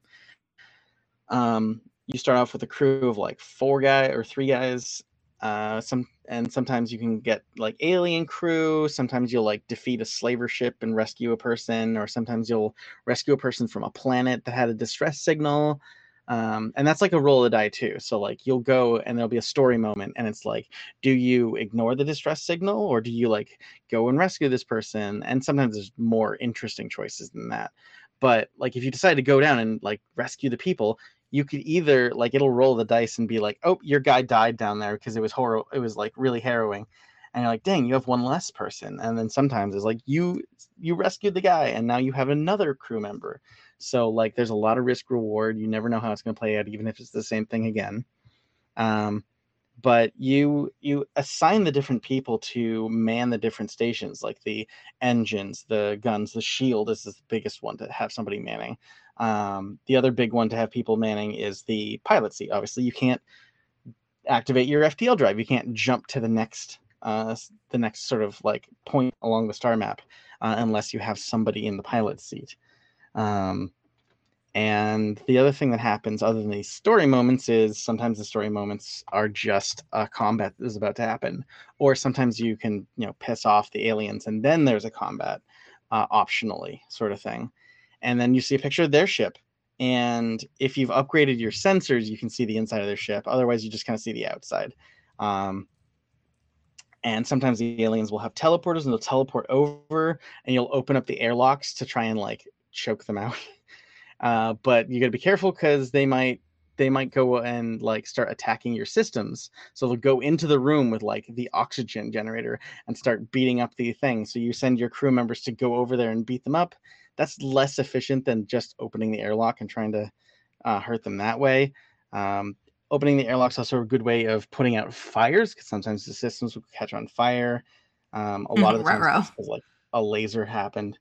Um you start off with a crew of like four guy or three guys uh some and sometimes you can get like alien crew. Sometimes you'll like defeat a slaver ship and rescue a person or sometimes you'll rescue a person from a planet that had a distress signal Um, and that's like a roll of the die too. So like you'll go and there'll be a story moment, and it's like, do you ignore the distress signal or do you like go and rescue this person? And sometimes there's more interesting choices than that. But like if you decide to go down and like rescue the people, you could either like it'll roll the dice and be like, oh, your guy died down there because it was horror, it was like really harrowing, and you're like, dang, you have one less person. And then sometimes it's like you you rescued the guy and now you have another crew member. So like there's a lot of risk reward. You never know how it's going to play out, even if it's the same thing again. Um, but you you assign the different people to man the different stations, like the engines, the guns, the shield is the biggest one to have somebody manning. Um, the other big one to have people manning is the pilot seat. Obviously, you can't activate your FTL drive. You can't jump to the next uh, the next sort of like point along the star map uh, unless you have somebody in the pilot seat. Um, and the other thing that happens, other than these story moments, is sometimes the story moments are just a combat that is about to happen, or sometimes you can, you know, piss off the aliens, and then there's a combat, uh, optionally, sort of thing. And then you see a picture of their ship, and if you've upgraded your sensors, you can see the inside of their ship. Otherwise, you just kind of see the outside. Um, and sometimes the aliens will have teleporters, and they'll teleport over, and you'll open up the airlocks to try and like choke them out. Uh, but you got to be careful because they might they might go and like start attacking your systems. So they'll go into the room with like the oxygen generator and start beating up the thing. So you send your crew members to go over there and beat them up. That's less efficient than just opening the airlock and trying to uh, hurt them that way. Um, opening the airlock is also a good way of putting out fires because sometimes the systems will catch on fire. Um, a lot of the times, like a laser happened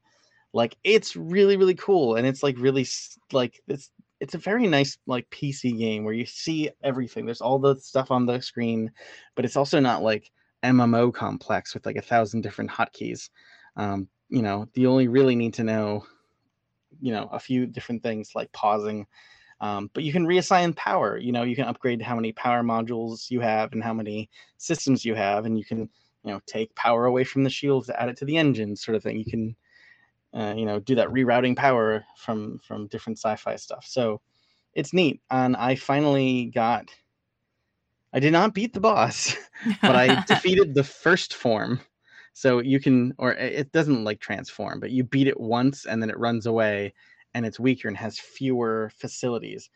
like it's really really cool and it's like really like it's it's a very nice like pc game where you see everything. There's all the stuff on the screen but it's also not like mmo complex with like a thousand different hotkeys. Um, you know you only really need to know you know a few different things like pausing. Um, but you can reassign power. You know you can upgrade how many power modules you have and how many systems you have and you can you know take power away from the shields to add it to the engine sort of thing. You can uh, you know do that rerouting power from from different sci-fi stuff. So it's neat and i finally got i did not beat the boss but i defeated the first form. So you can or it doesn't like transform but you beat it once and then it runs away and it's weaker and has fewer facilities.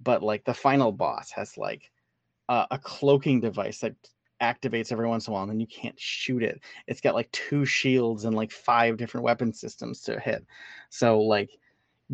But like the final boss has like a cloaking device that activates every once in a while and then you can't shoot it. It's got like two shields and like five different weapon systems to hit. So like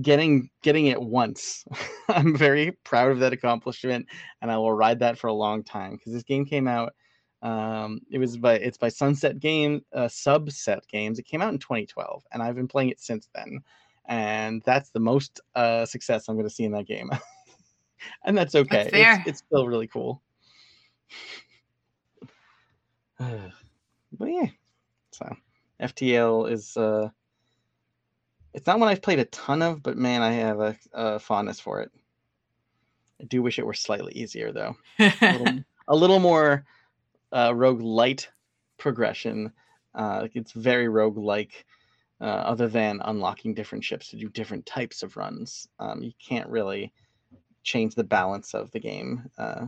getting getting it once. I'm very proud of that accomplishment and I will ride that for a long time because this game came out um it was by it's by Sunset Game uh, Subset Games. It came out in 2012 and I've been playing it since then. And that's the most uh success I'm going to see in that game. and that's okay. That's it's, it's still really cool. but yeah, so FTL is uh, it's not one I've played a ton of, but man, I have a, a fondness for it. I do wish it were slightly easier though, a, little, a little more uh, rogue light progression. Uh, it's very rogue like. Uh, other than unlocking different ships to do different types of runs, um, you can't really change the balance of the game uh,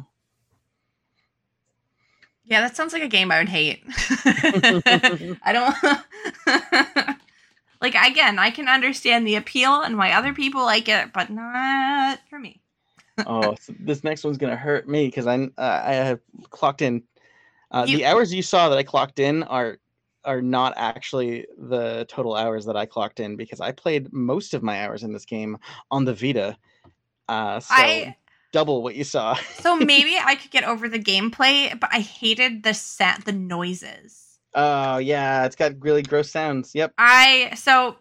yeah, that sounds like a game I would hate. I don't like again, I can understand the appeal and why other people like it, but not for me. oh, so this next one's gonna hurt me because I uh, I have clocked in. Uh, you, the hours you saw that I clocked in are are not actually the total hours that I clocked in because I played most of my hours in this game on the Vita. Uh, so I double what you saw. so maybe I could get over the gameplay, but I hated the set, the noises. Oh yeah, it's got really gross sounds. Yep. I so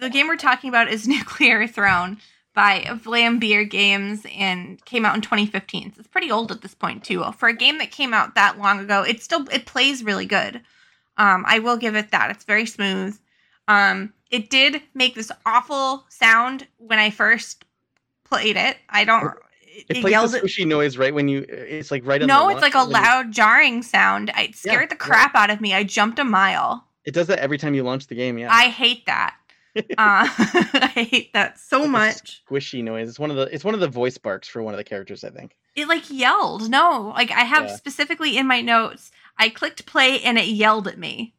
the game we're talking about is Nuclear Throne by Vlambeer Games and came out in 2015. So it's pretty old at this point too. For a game that came out that long ago, it still it plays really good. Um, I will give it that. It's very smooth. Um, it did make this awful sound when I first played it. I don't it, it plays the squishy noise right when you. It's like right. No, it's like a loud jarring sound. It scared yeah, the crap yeah. out of me. I jumped a mile. It does that every time you launch the game. Yeah. I hate that. Uh, I hate that so much. Squishy noise. It's one of the it's one of the voice barks for one of the characters, I think. It like yelled. No, like I have Yeah. specifically in my notes. I clicked play and it yelled at me.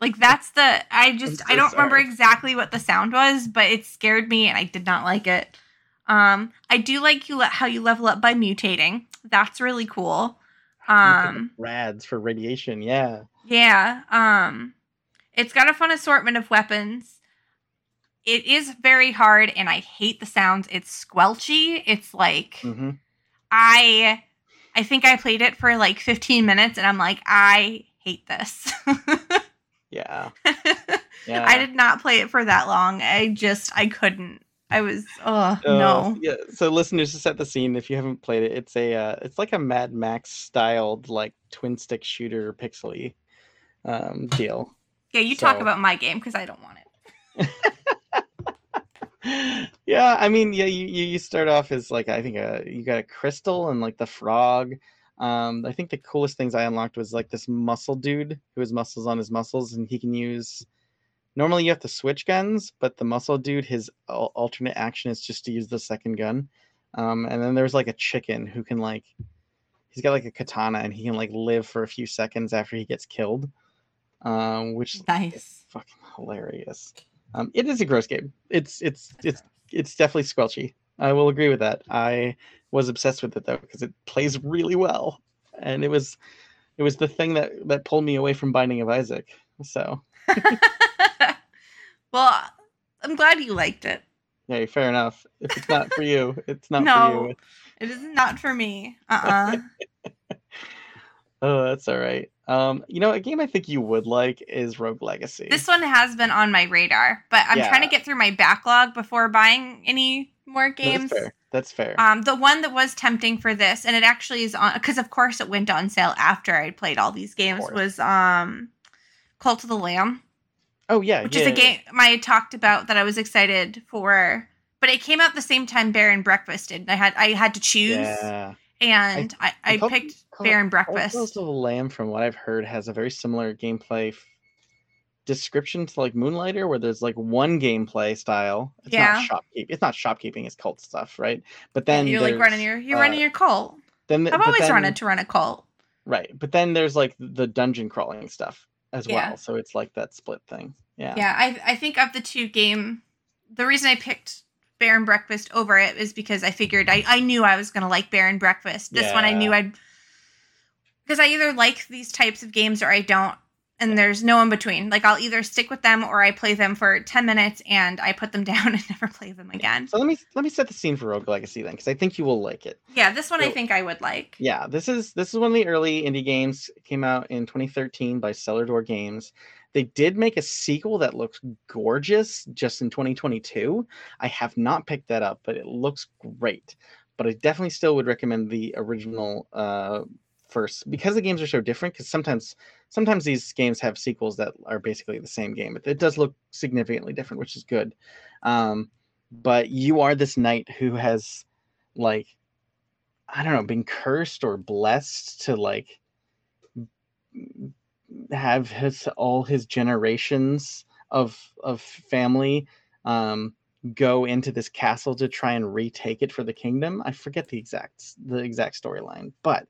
Like that's the I just so I don't remember exactly what the sound was, but it scared me and I did not like it. Um, I do like you le- how you level up by mutating. That's really cool. Um, Rads for radiation, yeah. yeah. Um, it's got a fun assortment of weapons. It is very hard, and I hate the sounds. It's squelchy. It's like hmm I, I think I played it for like 15 minutes, and I'm like, I hate this. Yeah. Yeah. I did not play it for that long. I just I couldn't. I was oh Uh, no. Yeah. So listeners, to set the scene, if you haven't played it, it's a uh, it's like a Mad Max styled like twin stick shooter pixely um, deal. Yeah, you talk about my game because I don't want it. yeah, I mean, yeah, you, you you start off as like I think a you got a crystal and like the frog. Um, I think the coolest things I unlocked was like this muscle dude who has muscles on his muscles, and he can use. Normally, you have to switch guns, but the muscle dude, his alternate action is just to use the second gun. Um, and then there's like a chicken who can like, he's got like a katana, and he can like live for a few seconds after he gets killed, um, which Nice. fucking hilarious. Um, it is a gross game. It's it's it's it's definitely squelchy. I will agree with that. I was obsessed with it though because it plays really well, and it was it was the thing that that pulled me away from Binding of Isaac. So well, I'm glad you liked it. yeah, fair enough. If it's not for you, it's not for no, you. it is not for me. Uh uh Oh, that's all right. Um, you know, a game I think you would like is Rogue Legacy. this one has been on my radar, but I'm trying to get through my backlog before buying any more No, games. That's fair. That's fair. Um, the one that was tempting for this, and it actually is on because of course it went on sale after I played all these games, was um, Cult of the Lamb. Oh yeah, which yeah, is a yeah. game I had talked about that I was excited for. But it came out the same time Bear and Breakfast did. I had I had to choose, Yeah. and I, I, Cult- picked Cult- Bear and Breakfast. of the Lamb, from what I've heard, has a very similar gameplay f- description to like Moonlighter, where there's like one gameplay style. It's Yeah. not shopkeep. It's not shopkeeping. It's cult stuff, right? But then you're like running your you're uh, running your cult. Then th- I've always then- wanted to run a cult. right. But then there's like the dungeon crawling stuff as Yeah. well. So it's like that split thing. Yeah. Yeah, I I think of the two game, the reason I picked Bear and Breakfast over it is because I figured I I knew I was gonna like Bear and Breakfast. This one I knew I'd because I either like these types of games or I don't. And there's no in between. Like I'll either stick with them or I play them for ten minutes and I put them down and never play them again. So let me let me set the scene for Rogue Legacy then, because I think you will like it. Yeah, this one I think I would like. Yeah, this is this is one of the early indie games. It came out in 2013 by Cellar Door Games. They did make a sequel that looks gorgeous just in 2022. I have not picked that up, but it looks great. But I definitely still would recommend the original uh, first because the games are so different. Because sometimes sometimes these games have sequels that are basically the same game. But it does look significantly different, which is good. Um, but you are this knight who has like I don't know, been cursed or blessed to like have his all his generations of of family um go into this castle to try and retake it for the kingdom. I forget the exact the exact storyline, but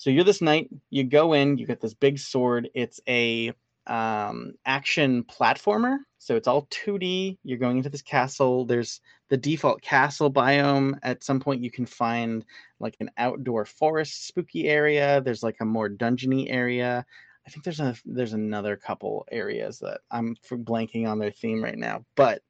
so you're this knight, you go in, you get this big sword. It's a um action platformer. So it's all 2D. You're going into this castle. There's the default castle biome. At some point you can find like an outdoor forest spooky area. There's like a more dungeony area. I think there's a there's another couple areas that I'm blanking on their theme right now, but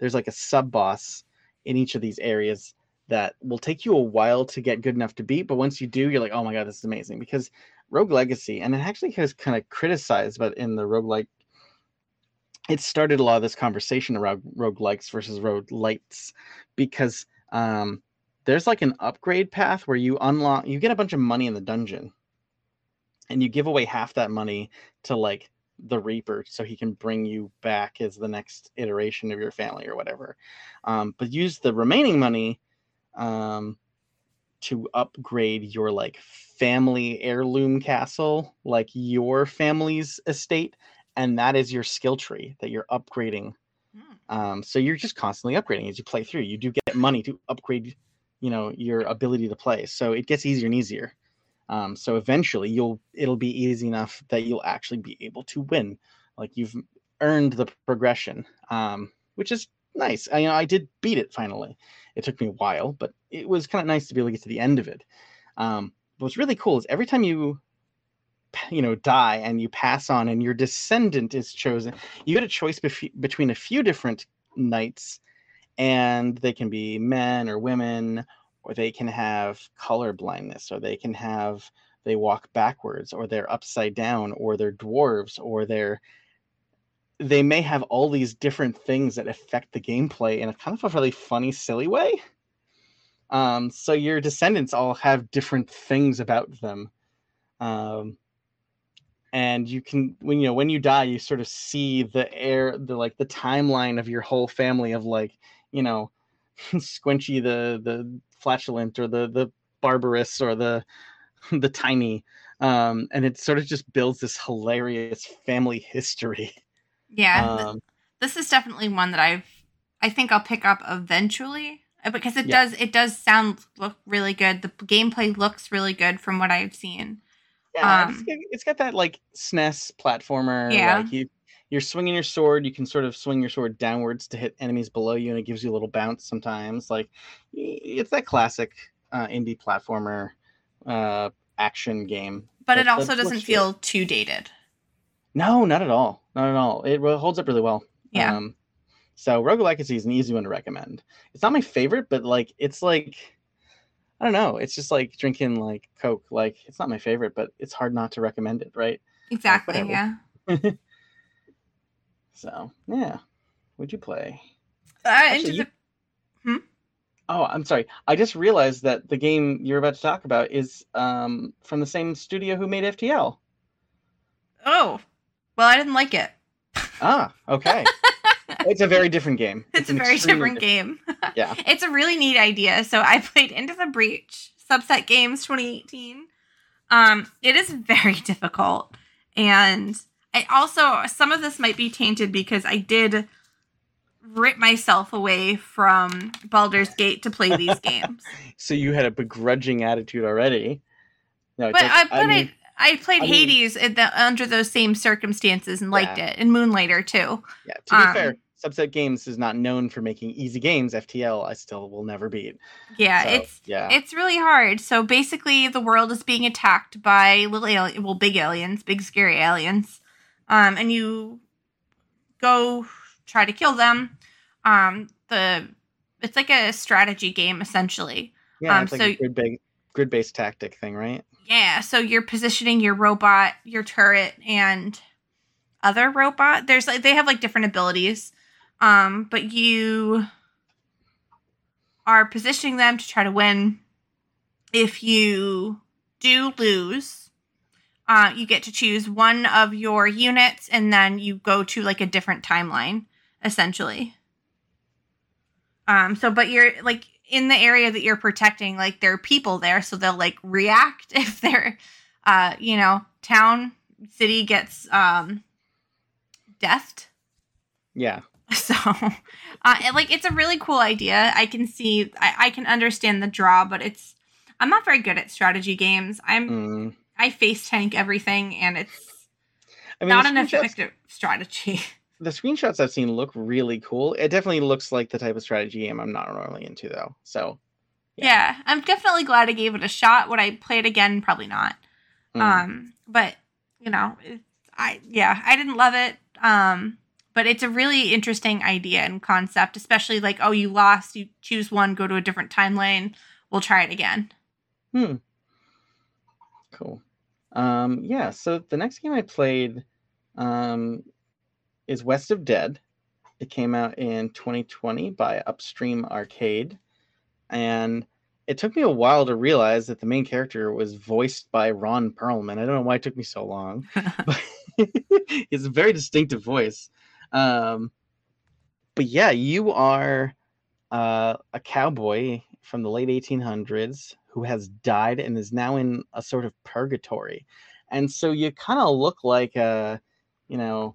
there's like a sub boss in each of these areas that will take you a while to get good enough to beat, but once you do, you're like, oh my god, this is amazing because Rogue Legacy, and it actually has kind of criticized, but in the roguelike, it started a lot of this conversation around Rogue Likes versus roguelites because um, there's like an upgrade path where you unlock, you get a bunch of money in the dungeon, and you give away half that money to like the Reaper so he can bring you back as the next iteration of your family or whatever. Um, but use the remaining money um, to upgrade your like family heirloom castle, like your family's estate, and that is your skill tree that you're upgrading. Hmm. Um, so you're just constantly upgrading as you play through. You do get money to upgrade, you know, your ability to play. So it gets easier and easier. Um, so eventually you'll it'll be easy enough that you'll actually be able to win. Like you've earned the progression, um, which is nice. I, you know, I did beat it finally. It took me a while, but it was kind of nice to be able to get to the end of it. Um, what's really cool is every time you you know die and you pass on and your descendant is chosen you get a choice bef- between a few different knights and they can be men or women or they can have color blindness or they can have they walk backwards or they're upside down or they're dwarves or they're they may have all these different things that affect the gameplay in a kind of a really funny silly way. Um, so your descendants all have different things about them. Um, and you can when you know when you die you sort of see the air the like the timeline of your whole family of like you know squinchy the the flatulent or the the barbarous or the the tiny. Um and it sort of just builds this hilarious family history Yeah, um this is definitely one that I've. I think I'll pick up eventually uh, because it Yeah. does. It does sound look really good. The gameplay looks really good from what I've seen. yeah um, it's got that like snes platformer Yeah. like you you're swinging your sword you can sort of swing your sword downwards to hit enemies below you and it gives you a little bounce sometimes like it's that classic uh, indie platformer uh action game But that- it also doesn't good. feel too dated. No, not at all. Not at all. It holds up really well. Yeah. Um, so Rogue Legacy is an easy one to recommend. It's not my favorite, but like it's like I don't know. It's just like drinking like Coke. Like it's not my favorite, but it's hard not to recommend it, right? Exactly. whatever. Yeah. So yeah. Would you play? Uh, into you- the Oh, I'm sorry. I just realized that the game you're about to talk about is um, from the same studio who made FTL. oh, well, I didn't like it. Ah, okay. it's a very different game. It's, a very extremely different game. Yeah. it's a really neat idea. So I played Into the Breach, Subset Games 2018. Um, it is very difficult, and I also some of this might be tainted because I did rip myself away from Baldur's Gate to play these games. So you had a begrudging attitude already. No, But that's- I but I, mean, I, played I mean- Hades the, under those same circumstances and liked Yeah. it, and Moonlighter too. yeah. To be um, fair, Subset Games is not known for making easy games. FTL, I still will never beat. Yeah, So, it's yeah, It's really hard. So basically, the world is being attacked by little alien, well, big aliens, big scary aliens, um, and you go try to kill them. Um, the it's like a strategy game essentially. yeah. um, it's like so- a grid grid based tactic thing, right? Yeah. So you're positioning your robot, your turret, and other robot. There's like they have like different abilities, um, but you are positioning them to try to win. If you do lose, uh, you get to choose one of your units, and then you go to like a different timeline, essentially. Um. So, but you're like in the area that you're protecting. Like there are people there, so they'll like react if their, uh, you know, town city gets um, deathed. Yeah, So, uh, and, like it's a really cool idea. I can see, I, I can understand the draw, but it's. I'm not very good at strategy games. I'm Mm. I face tank everything, and it's I mean, not an effective strategy. the screenshots I've seen look really cool. It definitely looks like the type of strategy game I'm not normally into, though. So, Yeah. Yeah. I'm definitely glad I gave it a shot. Would I play it again? Probably not. mm. Um, but you know, it's, I yeah, I didn't love it. Um, but it's a really interesting idea and concept, especially like, oh, you lost, you choose one, go to a different timeline. We'll try it again. Hmm. Cool. Um, yeah, so the next game I played um, is West of Dead. It came out in 2020 by Upstream Arcade. And it took me a while to realize that the main character was voiced by Ron Perlman. I don't know why it took me so long. but it's a very distinctive voice. Um, but yeah, you are uh, a cowboy from the late 1800s who has died and is now in a sort of purgatory. And so you kind of look like a, you know,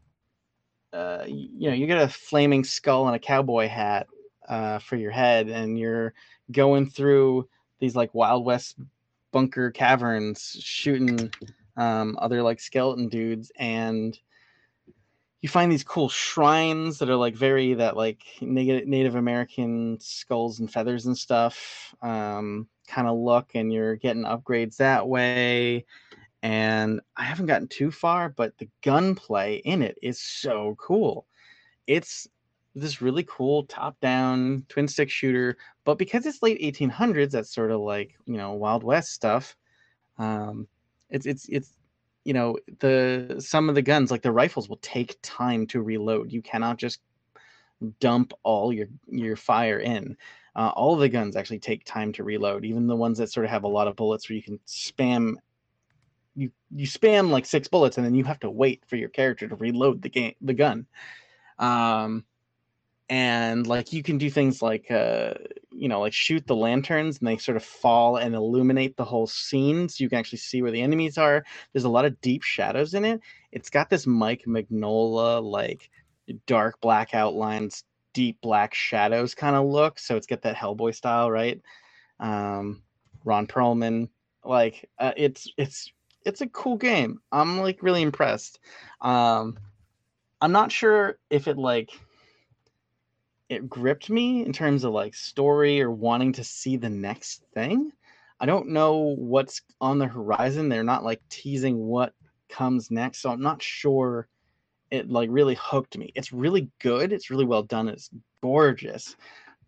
uh, you know you get a flaming skull and a cowboy hat uh, for your head, and you're going through these like Wild West bunker caverns, shooting um, other like skeleton dudes, and you find these cool shrines that are like very that like Native American skulls and feathers and stuff um, kind of look, and you're getting upgrades that way. And I haven't gotten too far, but the gunplay in it is so cool. It's this really cool top-down twin stick shooter, but because it's late 1800s, that's sort of like you know Wild West stuff. Um, it's it's it's you know the some of the guns like the rifles will take time to reload. You cannot just dump all your your fire in. Uh, all the guns actually take time to reload, even the ones that sort of have a lot of bullets where you can spam you you spam like six bullets and then you have to wait for your character to reload the game the gun. Um, and like you can do things like uh you know like shoot the lanterns and they sort of fall and illuminate the whole scene so you can actually see where the enemies are. There's a lot of deep shadows in it. It's got this mike mignola like dark black outlines deep black shadows kind of look so it's got that hellboy style right? Um ron perlman like uh, it's it's it's a cool game i'm like really impressed um i'm not sure if it like it gripped me in terms of like story or wanting to see the next thing. I don't know what's on the horizon. They're not like teasing what comes next, so I'm not sure it like really hooked me. It's really good. It's really well done. It's gorgeous.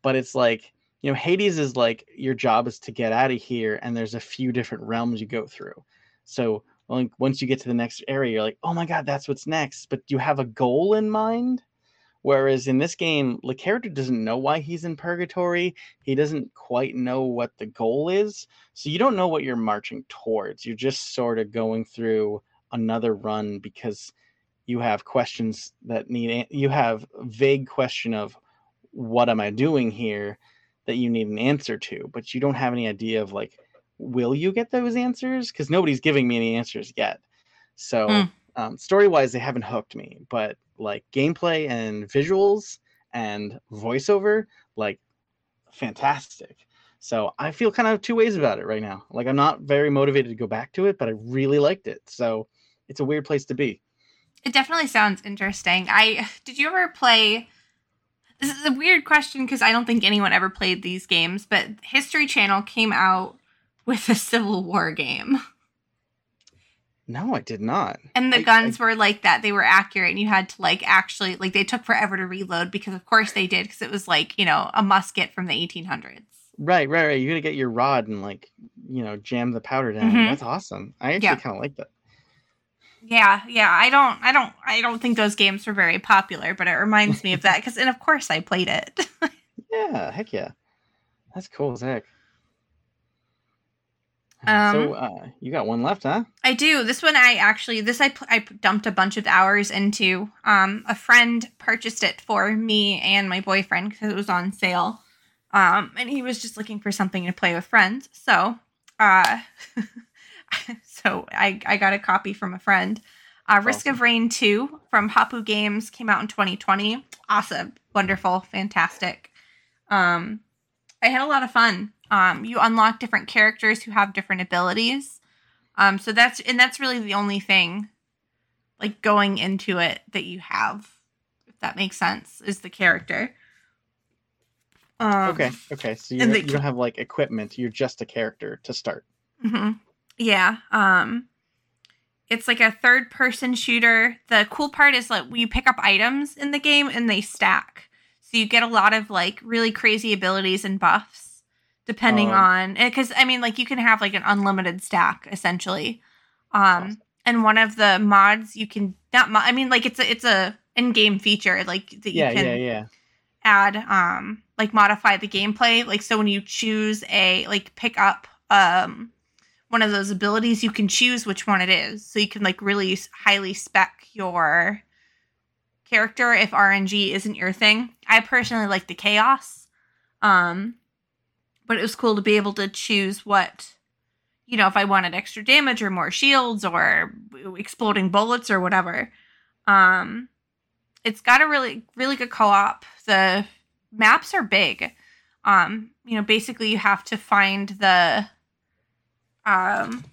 But it's like, you know, Hades is like your job is to get out of here and there's a few different realms you go through. So like once you get to the next area, you're like, oh my god, that's what's next. But you have a goal in mind Whereas in this game, the character doesn't know why he's in purgatory. He doesn't quite know what the goal is. So you don't know what you're marching towards. You're just sort of going through another run because you have questions that need you have vague question of what am I doing here that you need an answer to, but you don't have any idea of like will you get those answers because nobody's giving me any answers yet. So mm. um, story wise, they haven't hooked me, but like gameplay and visuals and voiceover, like fantastic. So I feel kind of two ways about it right now. Like I'm not very motivated to go back to it, but I really liked it. So it's a weird place to be. It definitely sounds interesting. I did you ever play this is a weird question because I don't think anyone ever played these games, but History Channel came out with a Civil War game. No, I did not. And the I, guns I, were like that. They were accurate and you had to like actually like they took forever to reload because of course they did because it was like, you know, a musket from the 1800s. Right, right, right. You're going to get your rod and like, you know, jam the powder down. Mm-hmm. That's awesome. I actually yeah. kind of like that. Yeah, yeah. I don't I don't I don't think those games were very popular, but it reminds me of that cuz and of course I played it. yeah, heck yeah. That's cool Zach. Um, so uh, you got one left, huh? I do. This one, I actually this I I dumped a bunch of hours into. Um, a friend purchased it for me and my boyfriend because it was on sale. Um, and he was just looking for something to play with friends. So, uh, so I I got a copy from a friend. Uh, Risk awesome. of Rain 2 from Hopoo Games came out in 2020. Awesome, wonderful, fantastic. Um, I had a lot of fun. Um, you unlock different characters who have different abilities. Um, so that's and that's really the only thing, like going into it that you have, if that makes sense, is the character. Um, okay. Okay. So you, you don't have like equipment. You're just a character to start. Mm-hmm. Yeah. Um, it's like a third person shooter. The cool part is like you pick up items in the game and they stack. So you get a lot of like really crazy abilities and buffs depending um, on because I mean like you can have like an unlimited stack essentially. Um and one of the mods you can not mo- I mean like it's a it's a in-game feature like that you yeah, can yeah, yeah. add um like modify the gameplay like so when you choose a like pick up um one of those abilities you can choose which one it is so you can like really highly spec your character if RNG isn't your thing. I personally like the chaos. Um but it was cool to be able to choose what you know, if I wanted extra damage or more shields or exploding bullets or whatever. Um it's got a really really good co-op. The maps are big. Um, you know, basically you have to find the um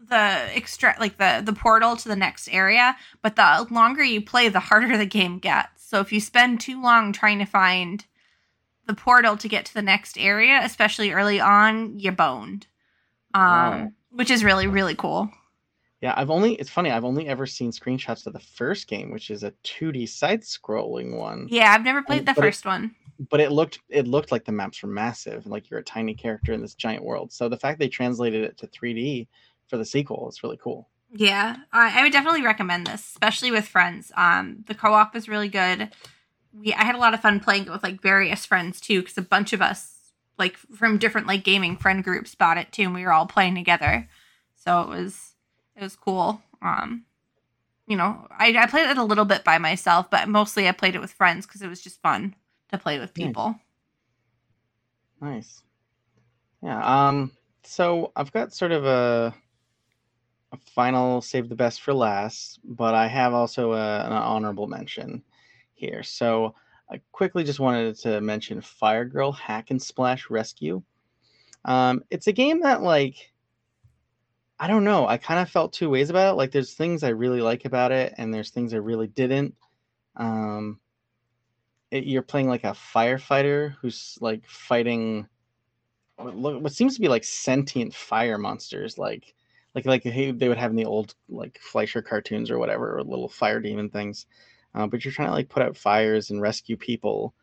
the extra like the the portal to the next area, but the longer you play, the harder the game gets. So if you spend too long trying to find the portal to get to the next area, especially early on, you're boned. Um, wow. which is really really cool. Yeah, I've only it's funny, I've only ever seen screenshots of the first game, which is a 2D side-scrolling one. Yeah, I've never played and, the first it, one. But it looked it looked like the maps were massive, like you're a tiny character in this giant world. So the fact they translated it to 3D for the sequel is really cool. Yeah, I, I would definitely recommend this, especially with friends. Um, the co-op is really good. We I had a lot of fun playing it with like various friends too, because a bunch of us like from different like gaming friend groups bought it too, and we were all playing together. So it was it was cool. Um, you know, I, I played it a little bit by myself, but mostly I played it with friends because it was just fun to play with people. Nice. nice. Yeah. Um. So I've got sort of a a final save the best for last, but I have also a, an honorable mention here. So I quickly just wanted to mention Fire Girl Hack and Splash Rescue. Um, it's a game that like I don't know. I kind of felt two ways about it. Like there's things I really like about it, and there's things I really didn't. Um, it, you're playing like a firefighter who's like fighting what, what seems to be like sentient fire monsters, like like like they would have in the old like Fleischer cartoons or whatever, or little fire demon things. Uh, but you're trying to like put out fires and rescue people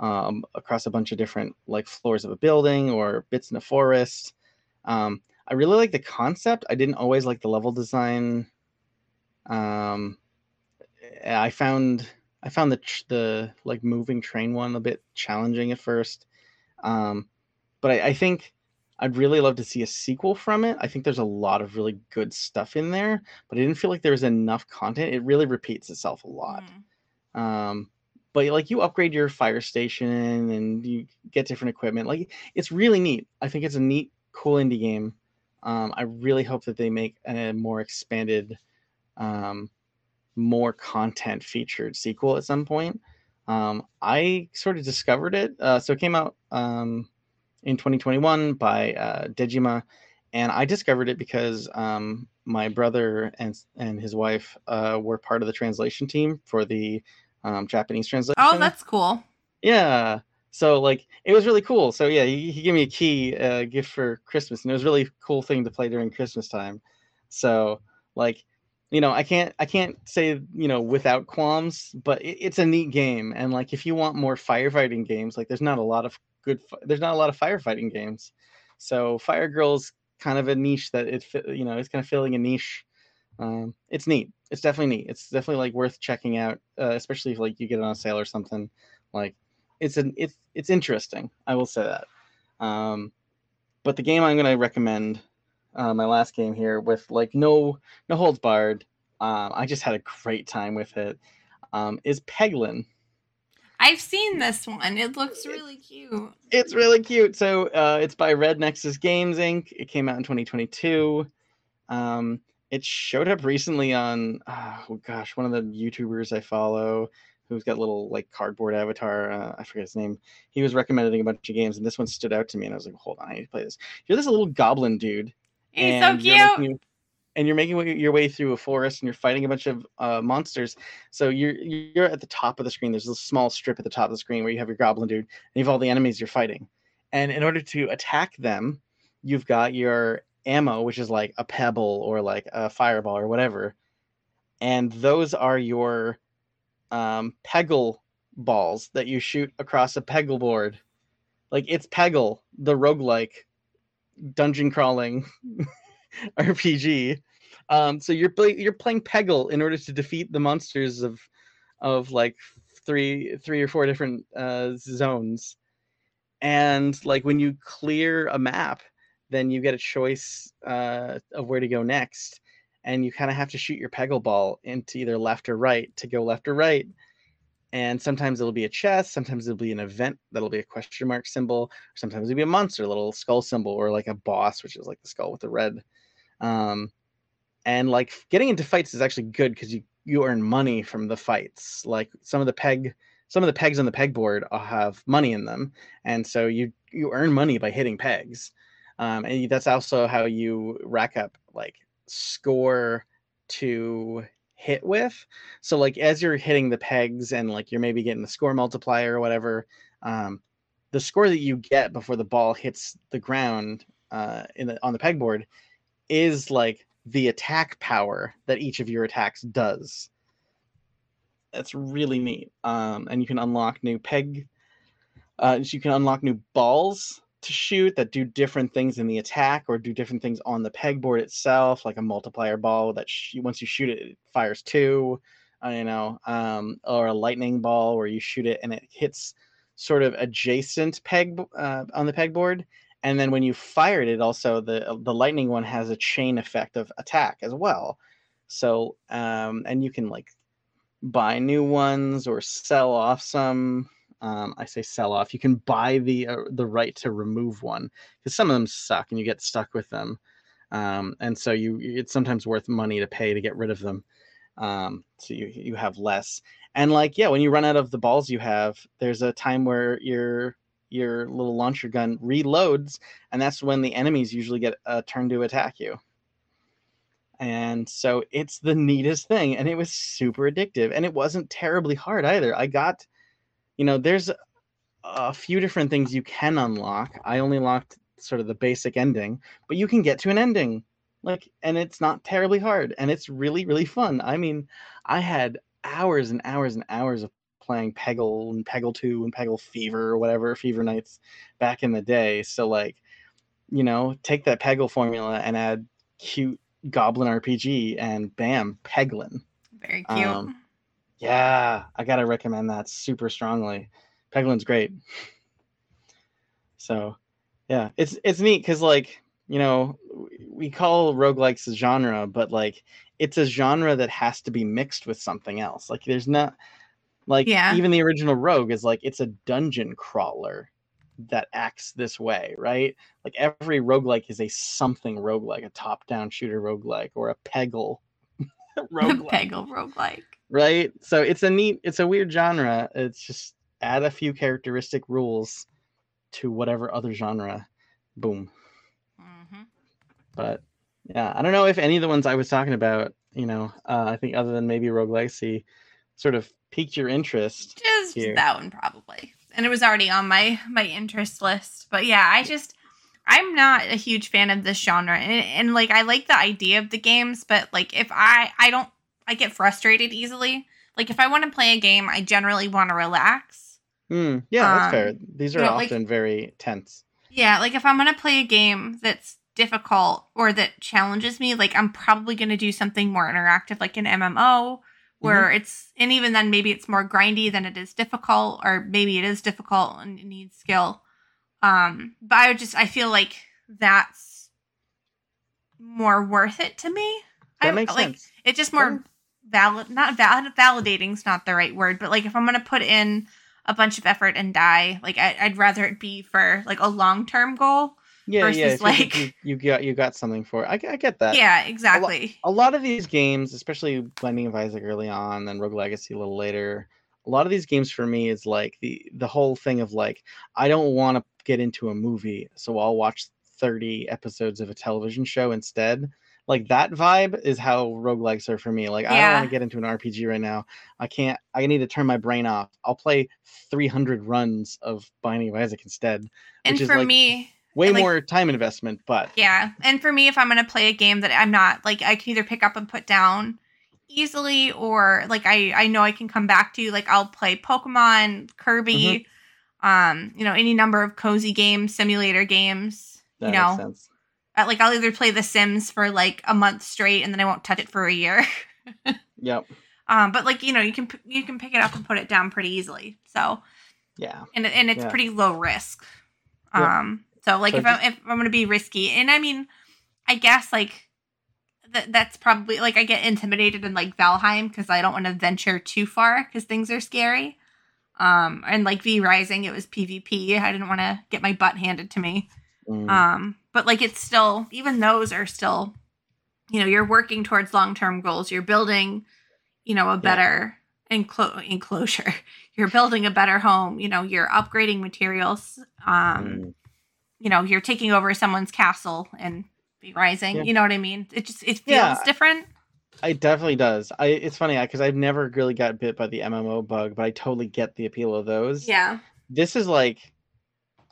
um, across a bunch of different like floors of a building or bits in a forest. Um, I really like the concept. I didn't always like the level design. Um, I found I found the the like moving train one a bit challenging at first, um, but I, I think I'd really love to see a sequel from it. I think there's a lot of really good stuff in there, but I didn't feel like there was enough content. It really repeats itself a lot. Mm. Um, but like you upgrade your fire station and you get different equipment. Like it's really neat. I think it's a neat, cool indie game. Um, I really hope that they make a more expanded, um, more content featured sequel at some point. Um, I sort of discovered it. Uh, so it came out um, in 2021 by uh, Dejima, and I discovered it because um, my brother and and his wife uh, were part of the translation team for the um, Japanese translation. Oh, that's cool. Yeah. So like it was really cool. So yeah, he, he gave me a key uh, gift for Christmas, and it was a really cool thing to play during Christmas time. So like you know i can't i can't say you know without qualms but it, it's a neat game and like if you want more firefighting games like there's not a lot of good. There's not a lot of firefighting games, so Fire Girl's kind of a niche that it you know it's kind of filling a niche. Um, it's neat. It's definitely neat. It's definitely like worth checking out, uh, especially if like you get it on sale or something. Like it's an it's it's interesting. I will say that. Um, but the game I'm going to recommend, uh, my last game here with like no no holds barred. Um, I just had a great time with it. Um, is Peglin. I've seen this one. It looks really cute. It's really cute. So uh, it's by Red Nexus Games Inc. It came out in 2022. Um, it showed up recently on oh gosh, one of the YouTubers I follow who's got little like cardboard avatar. Uh, I forget his name. He was recommending a bunch of games, and this one stood out to me, and I was like, hold on, I need to play this. You're this little goblin dude. He's so cute and you're making your way through a forest and you're fighting a bunch of uh, monsters. So you're you're at the top of the screen. There's a small strip at the top of the screen where you have your goblin dude and you have all the enemies you're fighting. And in order to attack them, you've got your ammo, which is like a pebble or like a fireball or whatever. And those are your um, peggle balls that you shoot across a peggle board. Like it's Peggle, the roguelike dungeon crawling RPG um, so you're play, you're playing Peggle in order to defeat the monsters of of like three three or four different uh, zones, and like when you clear a map, then you get a choice uh, of where to go next, and you kind of have to shoot your Peggle ball into either left or right to go left or right. And sometimes it'll be a chest, sometimes it'll be an event that'll be a question mark symbol, sometimes it'll be a monster, a little skull symbol, or like a boss, which is like the skull with the red. Um, and like getting into fights is actually good because you you earn money from the fights. Like some of the peg some of the pegs on the pegboard have money in them, and so you you earn money by hitting pegs. Um, and that's also how you rack up like score to hit with. So like as you're hitting the pegs and like you're maybe getting the score multiplier or whatever, um, the score that you get before the ball hits the ground uh, in the, on the pegboard is like the attack power that each of your attacks does. That's really neat. Um, and you can unlock new peg. Uh, you can unlock new balls to shoot that do different things in the attack or do different things on the pegboard itself, like a multiplier ball that sh- once you shoot it, it fires two, uh, you know, um, or a lightning ball where you shoot it and it hits sort of adjacent peg uh, on the pegboard and then when you fire it, it also the the lightning one has a chain effect of attack as well. So um, and you can like buy new ones or sell off some. Um, I say sell off. You can buy the uh, the right to remove one because some of them suck and you get stuck with them. Um, and so you it's sometimes worth money to pay to get rid of them. Um, so you you have less. And like yeah, when you run out of the balls you have, there's a time where you're your little launcher gun reloads, and that's when the enemies usually get a turn to attack you. And so it's the neatest thing, and it was super addictive, and it wasn't terribly hard either. I got, you know, there's a few different things you can unlock. I only locked sort of the basic ending, but you can get to an ending, like, and it's not terribly hard, and it's really, really fun. I mean, I had hours and hours and hours of playing Peggle and Peggle 2 and Peggle Fever or whatever, Fever Nights back in the day. So, like, you know, take that Peggle formula and add cute Goblin RPG and bam, Peglin. Very cute. Um, yeah, I gotta recommend that super strongly. Peglin's great. So, yeah, it's it's neat because like you know we call roguelikes a genre, but like it's a genre that has to be mixed with something else. Like there's not like yeah. even the original Rogue is like it's a dungeon crawler that acts this way, right? Like every roguelike is a something roguelike, a top-down shooter roguelike or a peggle roguelike. peggle roguelike. Right? So it's a neat it's a weird genre. It's just add a few characteristic rules to whatever other genre. Boom. Mm-hmm. But yeah, I don't know if any of the ones I was talking about, you know, uh, I think other than maybe Rogue Legacy, sort of piqued your interest. Just here. that one probably. And it was already on my my interest list. But yeah, I just I'm not a huge fan of this genre. And, and like I like the idea of the games, but like if I I don't I get frustrated easily. Like if I want to play a game, I generally want to relax. Mm, yeah, that's um, fair. These are often like, very tense. Yeah, like if I'm gonna play a game that's difficult or that challenges me, like I'm probably gonna do something more interactive, like an MMO where mm-hmm. it's and even then maybe it's more grindy than it is difficult or maybe it is difficult and it needs skill. Um but i would just i feel like that's more worth it to me. That I, makes like sense. it's just more valid not valid validating's not the right word but like if i'm gonna put in a bunch of effort and die like I, i'd rather it be for like a long-term goal yeah, versus yeah. like you, you, got you got something for it. I, I get that. Yeah, exactly. A, lo- a, lot of these games, especially Binding of Isaac early on, then Rogue Legacy a little later. A lot of these games for me is like the the whole thing of like I don't want to get into a movie, so I'll watch 30 episodes of a television show instead. Like that vibe is how roguelikes are for me. Like yeah. I don't want to get into an RPG right now. I can't I need to turn my brain off. I'll play 300 runs of Binding of Isaac instead. And for like, me, way like, more time investment but yeah and for me if i'm going to play a game that i'm not like i can either pick up and put down easily or like i i know i can come back to like i'll play pokemon kirby mm-hmm. um you know any number of cozy games simulator games that you know. like i'll either play the sims for like a month straight and then i won't touch it for a year. Yep. Um but like you know you can you can pick it up and put it down pretty easily so. Yeah. And and it's yeah. pretty low risk. Um so like so if I'm if I'm gonna be risky, and I mean, I guess like that that's probably like I get intimidated in like Valheim because I don't want to venture too far because things are scary. Um, and like V Rising, it was PvP. I didn't want to get my butt handed to me. Mm. Um, but like it's still even those are still, you know, you're working towards long term goals. You're building, you know, a better enclo- enclosure. You're building a better home. You know, you're upgrading materials. Um, Mm. You know, you're taking over someone's castle and V Rising. Yeah. You know what I mean? It just it feels Yeah. different. It definitely does. I it's funny because I've never really got bit by the MMO bug, but I totally get the appeal of those. Yeah. This is like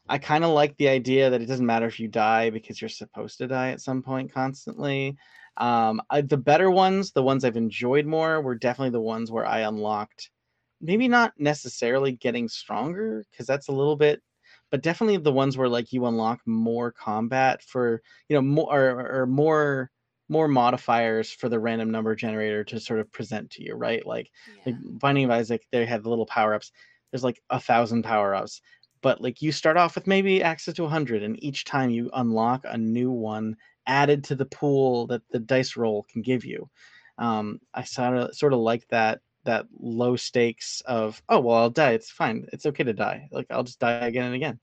I kind of like the idea that it doesn't matter if you die because you're supposed to die at some point constantly. Um, I, the better ones, the ones I've enjoyed more, were definitely the ones where I unlocked. Maybe not necessarily getting stronger because that's a little bit, but definitely the ones where like you unlock more combat for you know more or, or more more modifiers for the random number generator to sort of present to you, right? Like like Binding of Isaac, they had the little power ups. There's like a thousand power ups, but like you start off with maybe access to a hundred, and each time you unlock a new one added to the pool that the dice roll can give you. Um, I sort of sort of like that that low stakes of oh well I'll die it's fine it's okay to die like I'll just die again and again.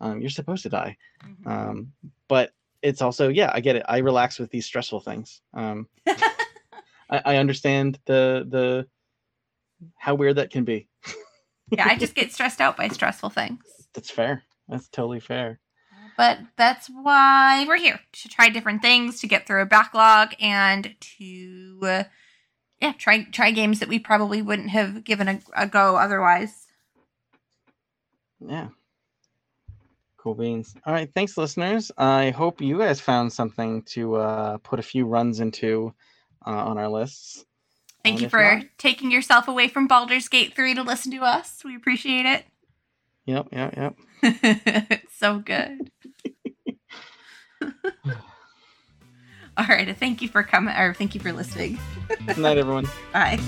Um, you're supposed to die, Mhm. um, but it's also yeah I get it. I relax with these stressful things. Um, I, I understand the the how weird that can be. yeah, I just get stressed out by stressful things. That's fair. That's totally fair. But that's why we're here to try different things, to get through a backlog, and to uh, yeah, try try games that we probably wouldn't have given a, a go otherwise. Yeah. Cool beans. All right, thanks, listeners. I hope you guys found something to uh, put a few runs into uh, on our lists. Thank And you for not- taking yourself away from Baldur's Gate 3 to listen to us. We appreciate it. Yep, yep, yep. it's so good. All right. Thank you for coming, or thank you for listening. Good night, everyone. Bye.